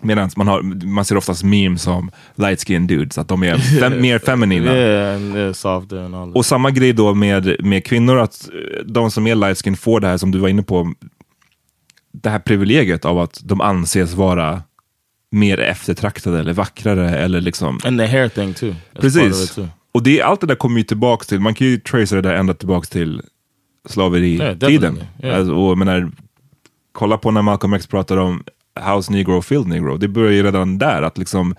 Medan man, har, man ser oftast memes som light skin dudes, att de är fem, mer feminina. Yeah. Och samma grej då med, med kvinnor, att eh, de som är light skin får det här som du var inne på, det här privilegiet av att de anses vara mer eftertraktade eller vackrare eller liksom... and the hair thing too. That's Precis. too. Och det, allt det där kommer ju tillbaks till, man kan ju tracea det där ända tillbaks till Yeah, slaveritiden. definitely. Yeah. alltså, och menar, kolla på när Malcolm X pratar om House Negro, Field Negro. Det börjar ju redan där, att liksom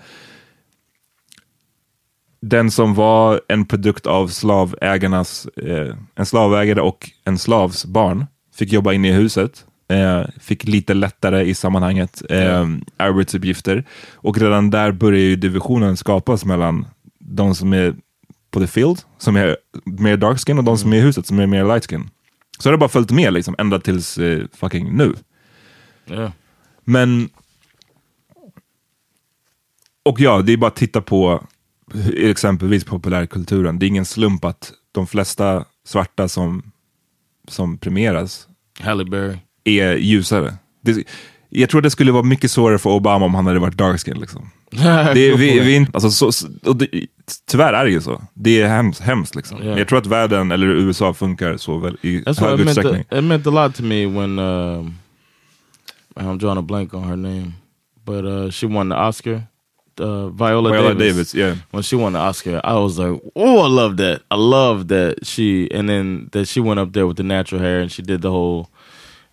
den som var en produkt av slavägarnas, eh, en slavägare och en slavs barn fick jobba inne i huset. Eh, fick lite lättare i sammanhanget eh, arbetsuppgifter. Och redan där börjar ju divisionen skapas mellan de som är på the field, som är mer dark skin och de som är i huset som är mer light skin. Så har det bara följt med liksom, ända tills eh, fucking nu. Yeah. Men... Och ja, det är bara att titta på exempelvis populärkulturen. Det är ingen slump att de flesta svarta som, som premieras Halle Berry. Är ljusare. Det, jag tror det skulle vara mycket svårare för Obama om han hade varit dark skin. Liksom. Det, är- vi, vi, alltså, så, så- det, tyvärr är det ju så. Det är hemskt. hemskt liksom. Yeah. Jag tror att världen, eller USA, funkar så väl i That's hög utsträckning. it meant a lot to me when um, I'm drawing a blank on her name, but uh, she won the Oscar. Uh, Viola, Viola Davis. Davis, yeah. When she won the Oscar, I was like, "Oh, I love that! I love that she." And then that she went up there with the natural hair and she did the whole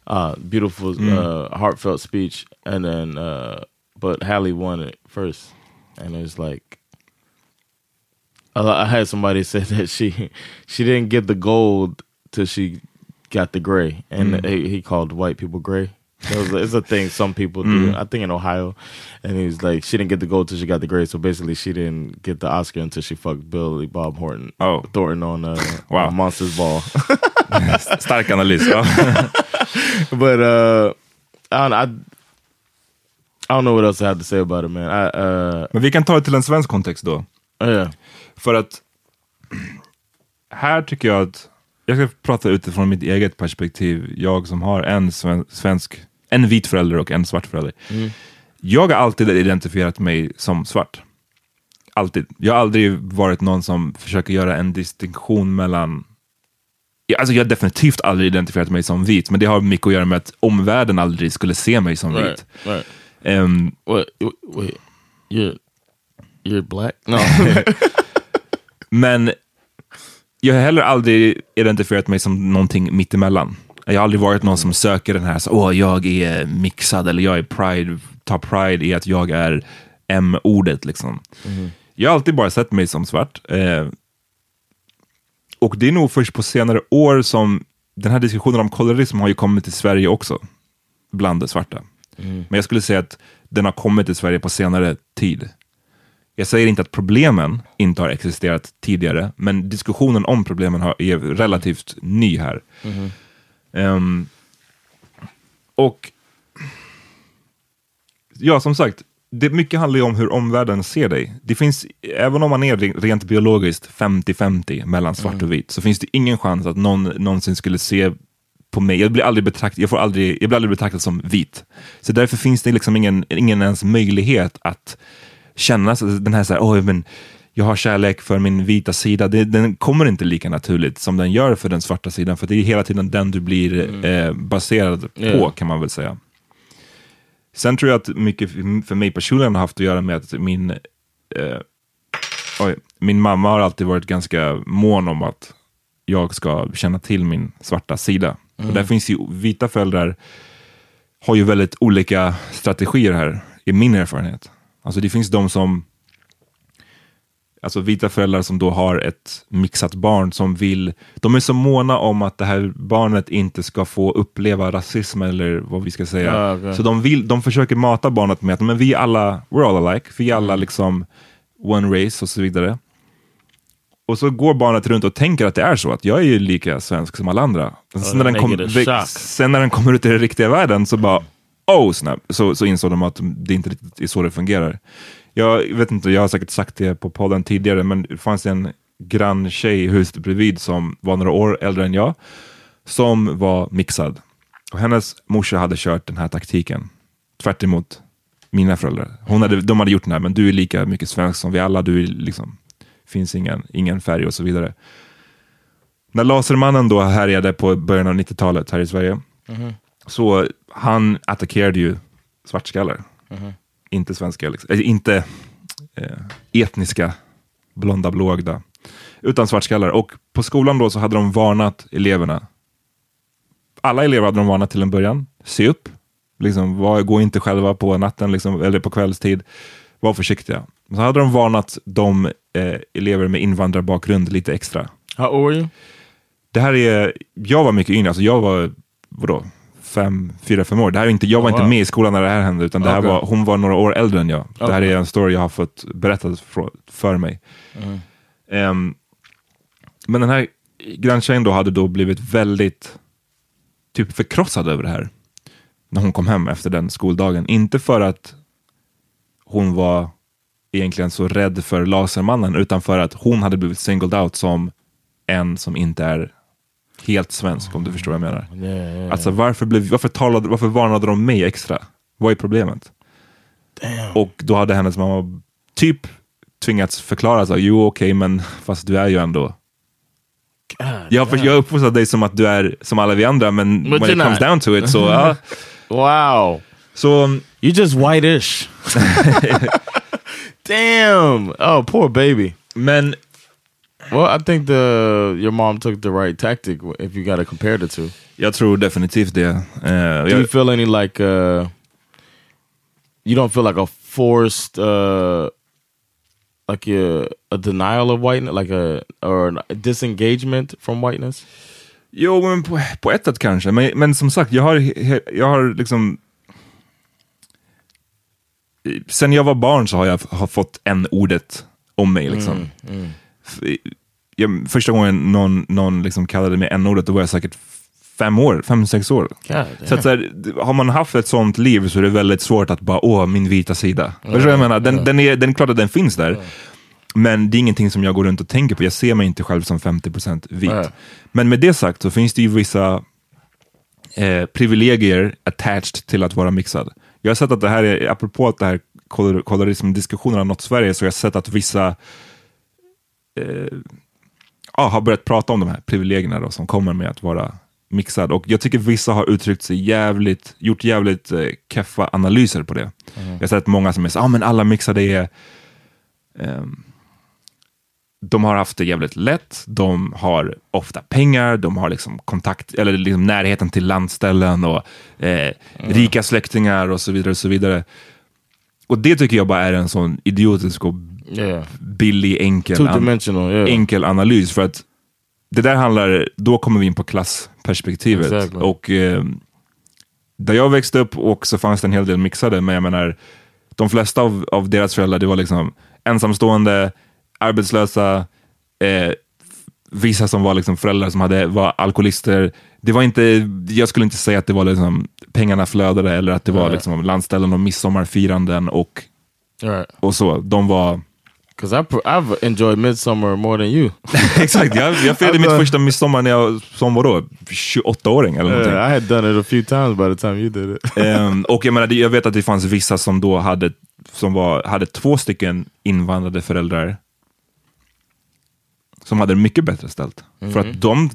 uh, beautiful, uh, heartfelt speech. And then, uh, but Halle won it first, and it was like I, had somebody say that she she didn't get the gold till she got the gray, and he, he called white people gray. It was, it's a thing some people do. I think in Ohio, and he's like, she didn't get the gold till she got the gray. So basically, she didn't get the Oscar until she fucked Billy Bob Horton. Oh. Thornton on uh, Wow. Monsters Ball. Stark analys. Ja. but uh, I don't, I I don't know what else I have to say about it, man. I uh, Men vi kan ta det till en svensk kontext då. yeah. För att här tycker jag att, jag ska prata utifrån mitt eget perspektiv, jag som har en sven, svensk, en vit förälder och en svart förälder. Jag har alltid identifierat mig som svart. Alltid. Jag har aldrig varit någon som försöker göra en distinktion mellan Ja, Alltså jag har definitivt aldrig identifierat mig som vit, men det har mycket att göra med att omvärlden aldrig skulle se mig som Right, vit. right. Ehm, Wait, wait. You're you're black? No. Men jag har heller aldrig identifierat mig som någonting mittemellan. Jag har aldrig varit någon som söker den här, så, åh, jag är mixad eller jag är pride, tar pride i att jag är M-ordet. Liksom. Jag har alltid bara sett mig som svart. Eh, och det är nog först på senare år som den här diskussionen om kolorism har ju kommit till Sverige också, bland det svarta. Men jag skulle säga att den har kommit till Sverige på senare tid. Jag säger inte att problemen inte har existerat tidigare, men diskussionen om problemen har, är relativt ny här. Ehm, och ja, som sagt, det mycket handlar ju om hur omvärlden ser dig. Det finns, även om man är re- rent biologiskt 50-50 mellan svart och vit, så finns det ingen chans att någon någonsin skulle se på mig, jag blir aldrig, betrakt, jag får aldrig, jag blir aldrig betraktad som vit. Så därför finns det liksom ingen, ingen ens möjlighet att känna den här, så här "Oj, men jag har kärlek för min vita sida. Det, den kommer inte lika naturligt som den gör för den svarta sidan, för det är hela tiden den du blir eh, baserad på, Ja. kan man väl säga. Sen tror jag att mycket för- mig personligen har haft att göra med att min, eh, oj, min mamma har alltid varit ganska mån om att jag ska känna till min svarta sida. Och där finns ju vita föräldrar har ju väldigt olika strategier här, i min erfarenhet. Alltså det finns de som, alltså vita föräldrar som då har ett mixat barn som vill, de är så måna om att det här barnet inte ska få uppleva rasism eller vad vi ska säga. Ja. Så de, vill, de försöker mata barnet med att men vi är alla, we're all alike, vi är alla liksom one race och så vidare. Och så går barnet runt och tänker att det är så, att jag är ju lika svensk som alla andra. Sen, när den kom, sen när den kommer ut i den riktiga världen så bara, oh snap, så, så insåg de att det inte riktigt är så det fungerar. Jag vet inte, jag har säkert sagt det på podden tidigare, men det fanns en grann tjej i huset bredvid som var några år äldre än jag, som var mixad. Och hennes morsa hade kört den här taktiken, tvärt emot mina föräldrar. Hon hade, de hade gjort den här, men du är lika mycket svensk som vi alla. Du är liksom, finns ingen, ingen färg och så vidare. När Lasermannen då härjade på början av 90-talet här i Sverige, så han attackerade ju svartskallar. Inte svenska, liksom, eller inte eh, etniska, blonda, blåögda, utan svartskallar. Och på skolan då så hade de varnat eleverna. Alla elever hade de varnat till en början. Se upp, liksom, var, gå inte själva på natten liksom, eller på kvällstid. Var försiktiga. Så hade de varnat de eh, elever med invandrarbakgrund lite extra. Det här är, jag var mycket yngre, alltså jag var, vadå, fem, fyra, fem år. Det här är inte, jag var Oh, inte wow. med i skolan när det här hände, utan det här var, hon var några år äldre än jag. Det här är en story jag har fått berättat för, för mig. Ehm, men den här granntjejen då hade då blivit väldigt typ förkrossad över det här. När hon kom hem efter den skoldagen. Inte för att hon var egentligen så rädd för Lasermannen, utan för att hon hade blivit singled out som en som inte är helt svensk, om du förstår vad jag menar. Yeah. Alltså varför, blev, varför, talade, varför varnade de mig extra? Vad är problemet? Och då hade hennes mamma typ tvingats förklara, så, jo okej, men fast du är ju ändå jag, för, jag uppfostrar dig som att du är som alla vi andra, men But when it you're comes not. down to it så... ja. Wow. så You just white-ish. Damn. Oh, poor baby. men Well, I think the your mom took the right tactic if you got to compare the two. jag tror definitivt det. Eh, Do you feel any like uh you don't feel like a forced uh like a, a denial of whiteness, like a or a disengagement from whiteness? jo, men på, på ett sätt kanske. Men, men som sagt, jag har, jag har liksom... Sen jag var barn så har jag har fått en ordet om mig. Liksom. F- Jag, första gången någon, någon liksom kallade mig en ordet då var jag säkert fem år, fem, sex år. God Så, att, så här, har man haft ett sånt liv så är det väldigt svårt att bara, åh, min vita sida. Förstår du vad jag menar? Den, den, är, den är klart att den finns där. Men det är ingenting som jag går runt och tänker på. Jag ser mig inte själv som 50% vit. Nej. Men med det sagt så finns det ju vissa eh, privilegier attached till att vara mixad. Jag har sett att det här är, apropå att det här kolor- kolorism-diskussionen har nått Sverige, så jag har sett att vissa ja, har börjat prata om de här privilegierna då, som kommer med att vara mixad. Och jag tycker vissa har uttryckt sig jävligt, gjort jävligt eh, keffa analyser på det. Jag har sett många som är så, ah, men alla mixade är ehm, de har haft det jävligt lätt, de har ofta pengar, de har liksom kontakt, eller liksom närheten till landställen och eh, rika släktingar och så vidare. Och så vidare. Och det tycker jag bara är en sån idiotisk och Yeah. billig, enkel, an- yeah. enkel analys. För att det där handlar, då kommer vi in på klassperspektivet. Exactly. Och eh, där jag växte upp och så fanns det en hel del mixade, men jag menar, de flesta av, av deras föräldrar, det var liksom ensamstående, arbetslösa, eh, vissa som var liksom föräldrar som hade, var alkoholister. Det var inte, jag skulle inte säga att det var liksom, pengarna flödade eller att det var liksom landställen och midsommarfiranden och, Right. och så. De var Because I I've enjoyed Midsummer more than you. Exakt, jag, jag firade mitt Alltså- första midsommar när jag som vadå, 28-åring eller någonting. Yeah, I had done it a few times by the time you did it. Ehm, och jag menar, jag vet att det fanns vissa som då hade, som var, hade två stycken invandrade föräldrar som hade det mycket bättre ställt. För att de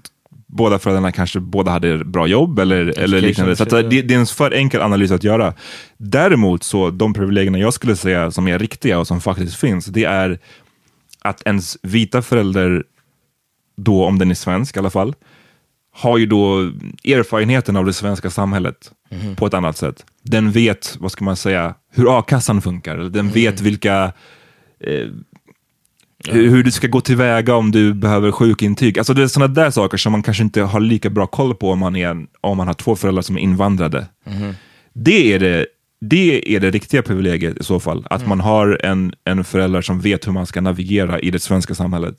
båda föräldrarna kanske båda hade bra jobb eller, eller liknande. Så shit, det, det är en för enkel analys att göra. Däremot så de privilegierna jag skulle säga som är riktiga och som faktiskt finns, det är att ens vita förälder, då om den är svensk i alla fall, har ju då erfarenheten av det svenska samhället på ett annat sätt. Den vet, vad ska man säga, hur a-kassan funkar. Den vet vilka eh, hur, hur du ska gå tillväga om du behöver sjukintyg. Alltså det är sådana där saker som man kanske inte har lika bra koll på om man, är, om man har två föräldrar som är invandrade. Det, är det, det är det riktiga privilegiet i så fall. Att man har en, en förälder som vet hur man ska navigera i det svenska samhället.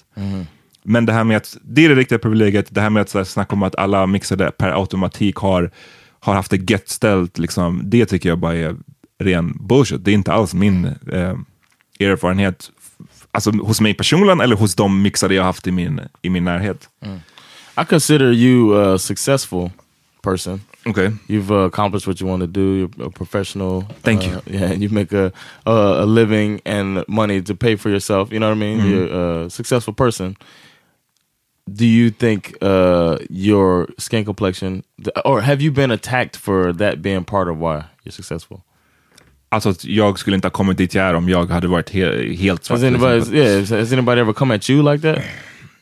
Men det här med att, det är det riktiga privilegiet, det här med att så här, snacka om att alla mixade per automatik har, har haft det gött ställt, liksom, det tycker jag bara är ren bullshit. Det är inte alls min eh, erfarenhet, alltså hos mig personligen eller hos de mixade jag haft i min, i min närhet. I consider you uh, successful person. Okay. You've uh, accomplished what you want to do. You're a professional. Thank uh, you. Yeah, and you make a, a a living and money to pay for yourself. You know what I mean? Mhm. You're a successful person. Do you think uh, your skin complexion, or have you been attacked for that being part of why you're successful? Alltså att jag skulle inte ha kommit dit jag är om jag hade varit he helt svart. Has anybody, yeah, has anybody ever come at you like that?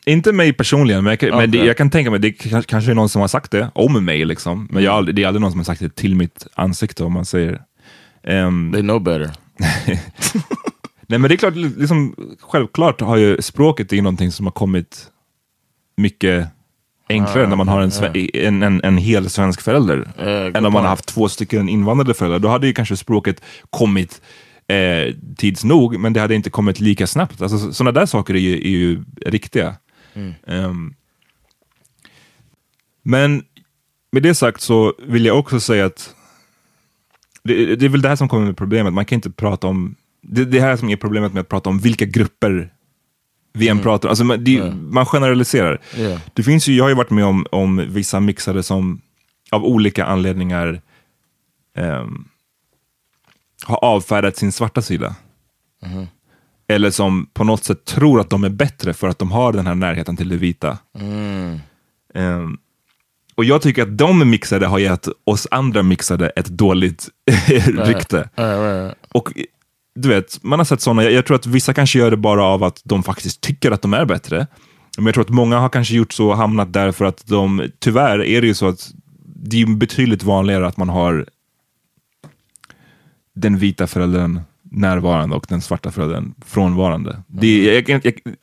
Inte mig personligen, men, jag, kan- men det, Okay. jag kan tänka mig, det kanske är någon som har sagt det om mig, liksom. men jag, aldrig- det är aldrig någon som har sagt det till mitt ansikte om man säger. Ehm, They know better. Nej men det är klart, liksom, självklart har ju språket är någonting som har kommit mycket enklare Ah, när man har en, en, en, en hel svensk förälder. Good än om man har haft två stycken invandrade föräldrar. Då hade ju kanske språket kommit eh, tids nog, men det hade inte kommit lika snabbt. Alltså, sådana där saker är ju, är ju riktiga. Mm. Ehm, men med det sagt så vill jag också säga att det, det är väl det här som kommer med problemet. Man kan inte prata om, det, det här som är problemet med att prata om vilka grupper vi än pratar om. Alltså man, det, man generaliserar. Yeah. Det finns ju, jag har ju varit med om, om vissa mixade som av olika anledningar ehm, har avfärdat sin svarta sida. Eller som på något sätt tror att de är bättre för att de har den här närheten till det vita. Ehm, och jag tycker att de mixade har gett oss andra mixade ett dåligt rykte. Och du vet, man har sett sådana, jag, jag tror att vissa kanske gör det bara av att de faktiskt tycker att de är bättre. Men jag tror att många har kanske gjort så och hamnat där för att de, tyvärr är det ju så att det är betydligt vanligare att man har den vita föräldern närvarande och den svarta föräldern frånvarande. Det, är- jag, jag, jag,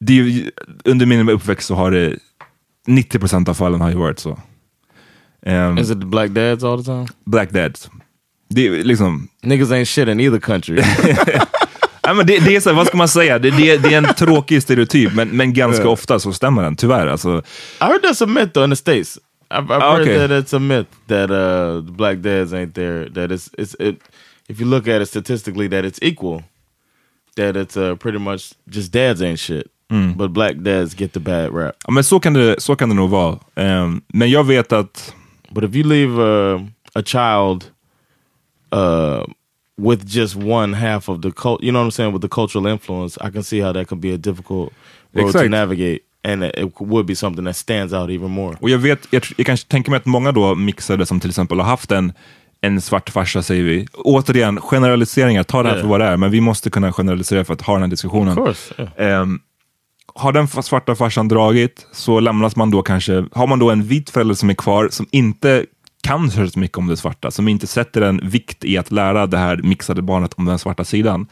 det under min uppväxt så har det 90% av fallen har ju varit så. Ehm, Is it black dads all the time? black dads. Det är liksom, Niggas ain't shit in either country. Ja, men det, det är så, vad ska man säga? Det, det, det är en tråkig stereotyp, men, men ganska Ja. ofta så stämmer den, tyvärr. Alltså, I heard that's a myth though in the states. I've, I've Ah, heard okay. that it's a myth that uh, the black dads ain't there. That it's it's it. If you look at it statistically, that it's equal. That it's uh, pretty much just dads ain't shit, but black dads get the bad rap. ja, men så kan det, så kan det nog vara. Ehm, men jag vet att, But if you leave uh, a child uh, with just one half of the cult, you know what I'm saying, with the cultural influence, I can see how that could be a difficult road to Exakt. navigate, and it, would be something that stands out even more. och jag vet, jag, jag kanske tänker mig att många då mixade som till exempel har haft en, en svart farsa, säger vi. Återigen, generaliseringar, ta det här Ja. för vad det är, men vi måste kunna generalisera för att ha den här diskussionen. Of course, yeah. Ehm, har den svarta farsan dragit så lämnas man då kanske, har man då en vit förälder som är kvar som inte kan så mycket om det svarta, som inte sätter en vikt i att lära det här mixade barnet om den svarta sidan.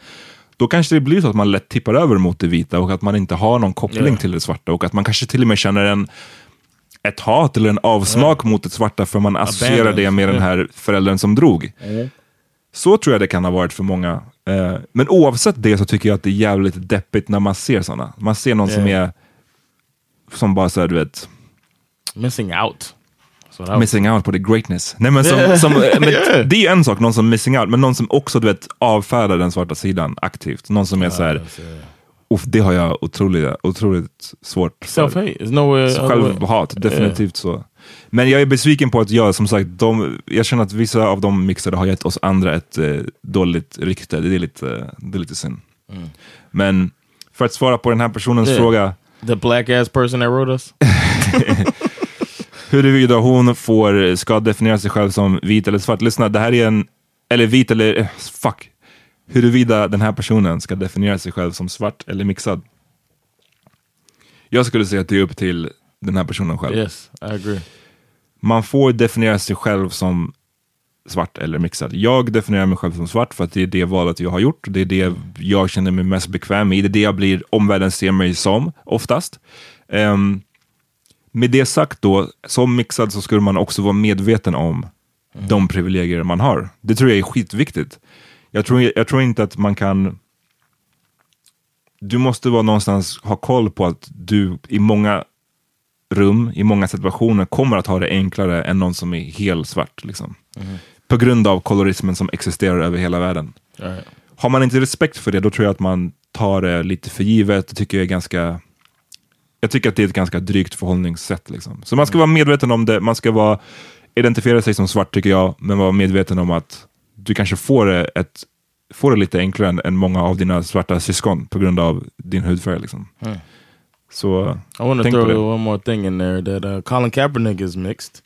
Då kanske det blir så att man lätt tippar över mot det vita och att man inte har någon koppling Ja. till det svarta och att man kanske till och med känner en ett hat eller en avsmak mot det svarta för man associerar det med den här föräldern som drog. Så tror jag det kan ha varit för många. Eh, men oavsett det så tycker jag att det är jävligt deppigt när man ser sådana. Man ser någon som är som bara såhär, du vet, Missing out. Missing out på the greatness. Nej, men som, som, men. Det är ju en sak, någon som missing out, men någon som också du vet, avfärdar den svarta sidan aktivt. Någon som är så här, det har jag otroligt, otroligt svårt för. No. Självhat, definitivt så. Men jag är besviken på att jag, som sagt, de, jag känner att vissa av de mixade har gett oss andra ett eh, dåligt rykte. Det är lite, det är lite synd. Men för att svara på den här personens Yeah. fråga, The black ass person that wrote us. huruvida hon får, ska definiera sig själv som vit eller svart. Lyssna, det här är en, eller vit eller, eh, fuck. Huruvida den här personen ska definiera sig själv som svart eller mixad. Jag skulle säga att det är upp till den här personen själv. Yes, I agree. Man får definiera sig själv som svart eller mixad. Jag definierar mig själv som svart för att det är det valet jag har gjort. Det är det jag känner mig mest bekväm i. Det är det jag blir, omvärlden ser mig som oftast. Ehm, med det sagt då, som mixad så skulle man också vara medveten om de privilegier man har. Det tror jag är skitviktigt. Jag tror, jag tror inte att man kan... Du måste vara någonstans ha koll på att du i många rum, i många situationer kommer att ha det enklare än någon som är helt svart. Liksom. På grund av kolorismen som existerar över hela världen. Right. Har man inte respekt för det, då tror jag att man tar det lite för givet. Det tycker jag är ganska jag tycker att det är ett ganska drygt förhållningssätt. Liksom. Så man ska vara medveten om det, man ska vara, identifiera sig som svart tycker jag, men vara medveten om att du kanske får det, ett, får det lite enklare än, än många av dina svarta syskon på grund av din hudfärg. Liksom. Mm. Så I want to throw one more thing in there that uh, Colin Kaepernick is mixed,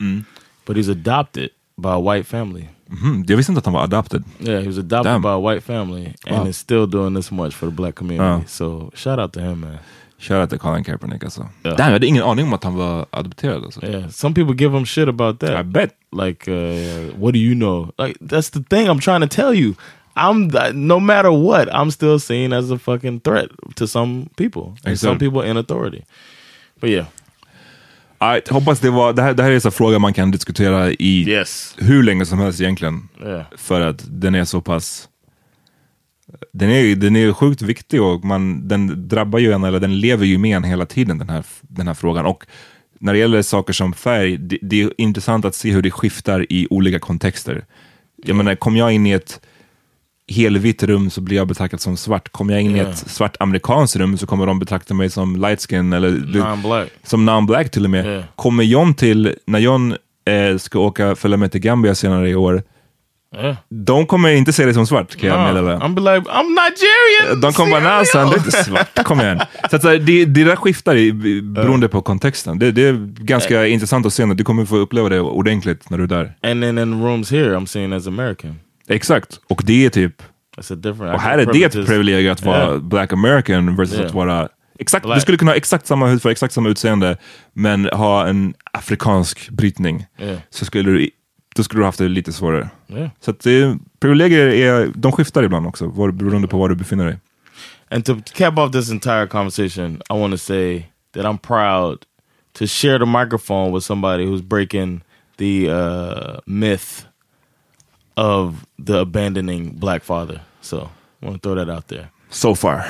but he's adopted by a white family. Mhm, Jag visste inte att han var adopted. Yeah, he was adopted Damn. by a white family and Wow. is still doing this much for the black community. Oh. So shout out to him, man. Shoutout till Colin Kaepernick alltså. Ja. Damn, jag hade ingen aning om att han var adopterad. Alltså. Yeah, some people give him shit about that. I bet. Like, uh, what do you know? Like, that's the thing I'm trying to tell you. I'm no matter what, I'm still seen as a fucking threat to some people, and some Exactly. people in authority. But yeah, I hoppas det var, det här, det här är en fråga man kan diskutera i yes, hur länge som helst egentligen. yeah, För att den är så pass... Den är, den är sjukt viktig och man, den drabbar ju en, eller den lever ju med en hela tiden, den här, den här frågan. Och när det gäller saker som färg, det, det är intressant att se hur det skiftar i olika kontexter. Jag menar, kom jag in i ett helvitt rum så blir jag betraktad som svart. Kommer jag in i Ja. ett svart amerikanskt rum så kommer de betrakta mig som light skin eller non-black. som non-black till och med. Ja. Kommer John till, när John eh, ska åka följa med till Gambia senare i år, Yeah, de kommer inte se dig som svart kan jag Nah, meddela. I'm like, I'm Nigerian. De kommer bara, nej du är inte svart, kom igen. Så att, det, det där skiftar i, beroende på kontexten. Det, det är ganska intressant att se, du kommer få uppleva det ordentligt när du är där. And then in rooms here, I'm seen as American. Exakt, och det är typ, That's a different. I och här är det ett privilegium att vara Yeah. black american versus Yeah. att vara Exakt, du skulle kunna ha exakt samma hudfärg, exakt samma utseende, men ha en afrikansk brytning. Yeah. Så skulle du, då skulle du haft det lite svårare. Yeah. Så att det, privilegier är, de skiftar ibland också, var, beroende på var du befinner dig. And to cap off this entire conversation, I want to say that I'm proud to share the microphone with somebody who's breaking the uh, myth of the abandoning black father. So I want to throw that out there. So far.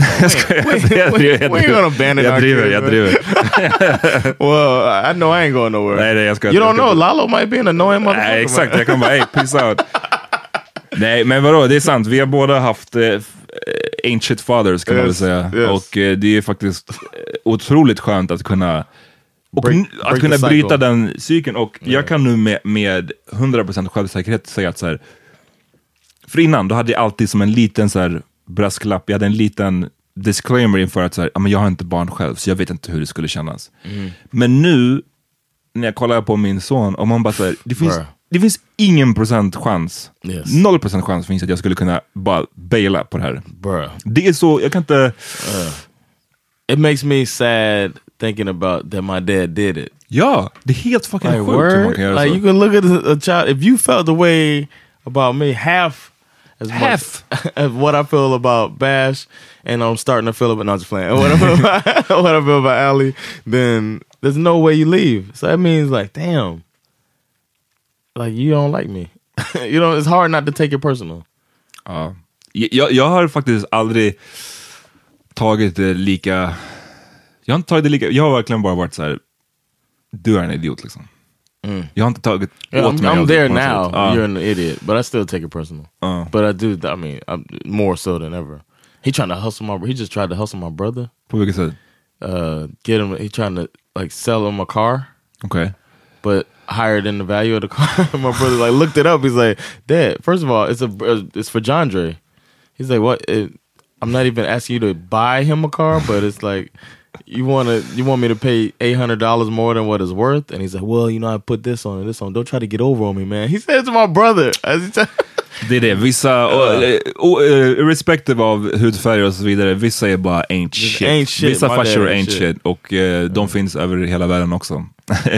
We, we, we ain't gonna abandon jag driver, jag driver. Well, I know I ain't going nowhere. Nej, nej, jag ska- you jag don't know, Lalo might be an annoying motherfucker. Nej, exakt. Jag kan bara, hey, peace out. Nej, men vadå, det är sant. Vi har båda haft eh, eh, shit fathers kan man väl Yes, säga. yes. Och eh, det är faktiskt eh, otroligt skönt att kunna och Break- break att kunna bryta den cykeln. Och jag kan nu med, med 100% självsäkerhet säga att så här, för innan, då hade jag alltid som en liten så här, brasklapp, jag hade en liten disclaimer inför att så här, "Ja, men jag har inte barn själv, så jag vet inte hur det skulle kännas. Mm. Men nu, när jag kollar på min son, och man bara så här, det finns, det finns ingen procent chans, Yes. noll procent chans finns att jag skulle kunna bara baila på det här. Bruh. Det är så, jag kan inte, It makes me sad thinking about that my dad did it. ja, det är helt fucking Like, sjukt hur man kan göra like så. you can look at a child. If you felt the way about me, half as Half. much as what I feel about Bash, and I'm starting to feel about. No, I'm just playing. What I feel about, what I feel about Ali, then there's no way you leave. So that means like, damn, like you don't like me. you know, it's hard not to take it personal. Ja. Jag, jag har faktiskt aldrig tagit det lika... Jag har inte tagit det lika... Jag har verkligen bara varit så här. Du är en idiot liksom. Jag har inte tagit Yeah, åt I'm, mig I'm there now. sätt. Ja. You're an idiot, but I still take it personal. Uh. But I do. I mean, I'm, more so than ever. He trying to hustle my. Brother. He just tried to hustle my brother. På vilket sätt? Uh, get him. He trying to like sell him a car, Okay. but higher than the value of the car. my brother like looked it up. He's like, Dad. First of all, it's a it's for Jandre. He's like, what? It, I'm not even asking you to buy him a car, but it's like. You want to? You want me to pay eight hundred dollars more than what it's worth? And he's like, "Well, you know, I put this on and this on. Don't try to get over on me, man." He said to my brother, Det är det. Vissa, och, eh, och, eh, irrespective av hudfärg och så vidare, vissa är bara ain't shit. ain't shit. Vissa farsor ain't shit. shit. Och eh, de finns över hela världen också.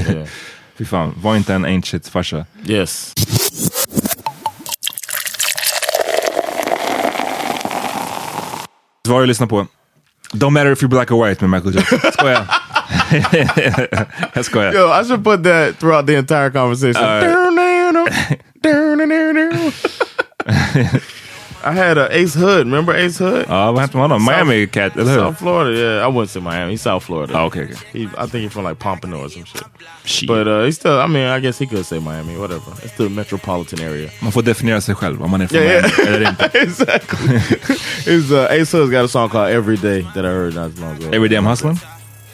Fy fan, var inte en ain't shit farsa. yes, Vad har du lyssnat på? Don't matter if you're black or white med Michael Jackson. Skojar. jag skojar. Yo, I should put that throughout the entire conversation. I had a Ace Hood. Remember Ace Hood? Ja, vad hände med honom? Miami Cat, eller hur? South Florida. Yeah, I wouldn't say Miami. He's South Florida. Ah, okay, okay. He, I think he's from like Pompano or some shit. Shit. But uh, he's still. I mean, I guess he could say Miami. Whatever. It's the metropolitan area. Man får definiera sig själv om man är från Yeah, Miami yeah. eller inte. exactly. His uh, Ace Hood's got a song called Every Day that I heard not as long ago. Every day I'm hustling?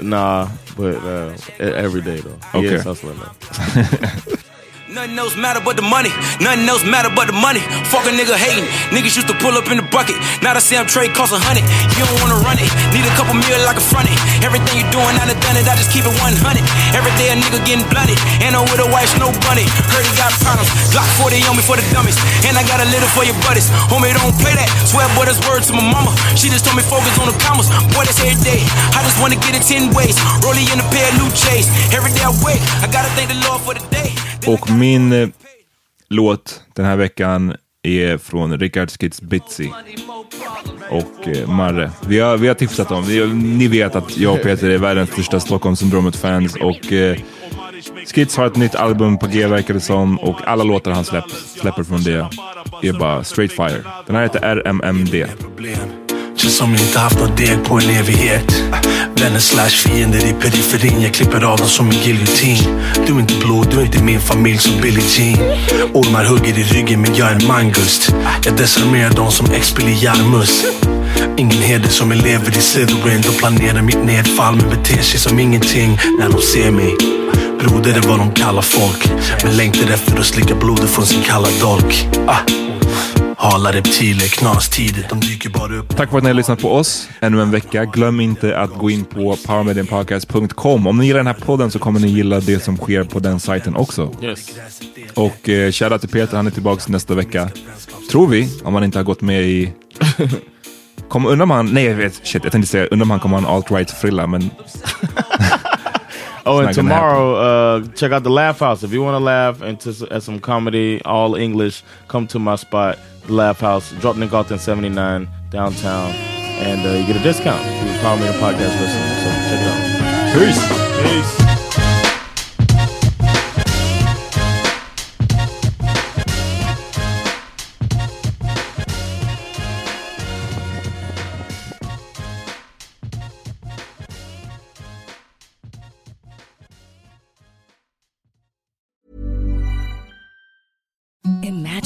Nah, but uh, every day though. He Okay. is hustling though. Nothing else matter but the money. Nothing else matter but the money. Fuck a nigga hating. Niggas used to pull up in the bucket. Now the same trade costs a hundred. You don't wanna run it. Need a couple mil like a front it. Everything you doing, I done done it. I just keep it 100. Every day a nigga getting blunted. And I'm with a wife, no bunny. Heard he got problems. Glock 40 on me for the dummies. And I got a little for your buddies. Homie, don't play that. Swear, boy, that's word to my mama. She just told me focus on the commas. Boy, that's every day. I just wanna get it 10 ways. Rollie in a pair of new J's. Every day I wake, I gotta thank the Lord for the day. Och min eh, låt den här veckan är från Rickard Skits Bitsy och eh, Marre. Vi har, vi har tipsat om, vi, ni vet att jag och Peter är världens största Stockholmssyndromet-fans och eh, Skits har ett nytt album på G verkar det som och alla låtar han släpp, släpper från det är bara straight fire. Den här heter RMMD. Just Känns som jag inte haft något deg på en evighet Vänner slash fiender i periferin. Jag klipper av dem som en giljotin Du är inte blod, du är inte min familj som Billie Jean. Ormar hugger i ryggen men jag är en mangust. Jag desarmerar dem som Expelliarmus. Ingen heder som elever i Slytherin De planerar mitt nedfall men beter sig som ingenting när de ser mig. Broder är vad de kallar folk Men längtar efter att slicka blodet från sin kalla dolk. Ah. Hala reptiler, knastider, de dyker bara upp Tack för att ni har lyssnat på oss ännu en vecka. Glöm inte att gå in på powermedianpodcast.com. Om ni gillar den här podden så kommer ni gilla det som sker på den sajten också. Yes. Och eh, shoutout till Peter, han är tillbaka nästa vecka. Tror vi, om han inte har gått med i... Kom, undrar om han... Nej, jag vet, shit, jag tänkte säga undrar om han kommer ha en alt-right-frilla, men... Oh, and tomorrow, uh, check out the Laugh House. If you want to laugh and to at some comedy, all English, come to my spot, Laugh House, Drottninggatan 79 downtown, and uh, you get a discount if you call me the podcast listener. So check it out. Peace! Peace.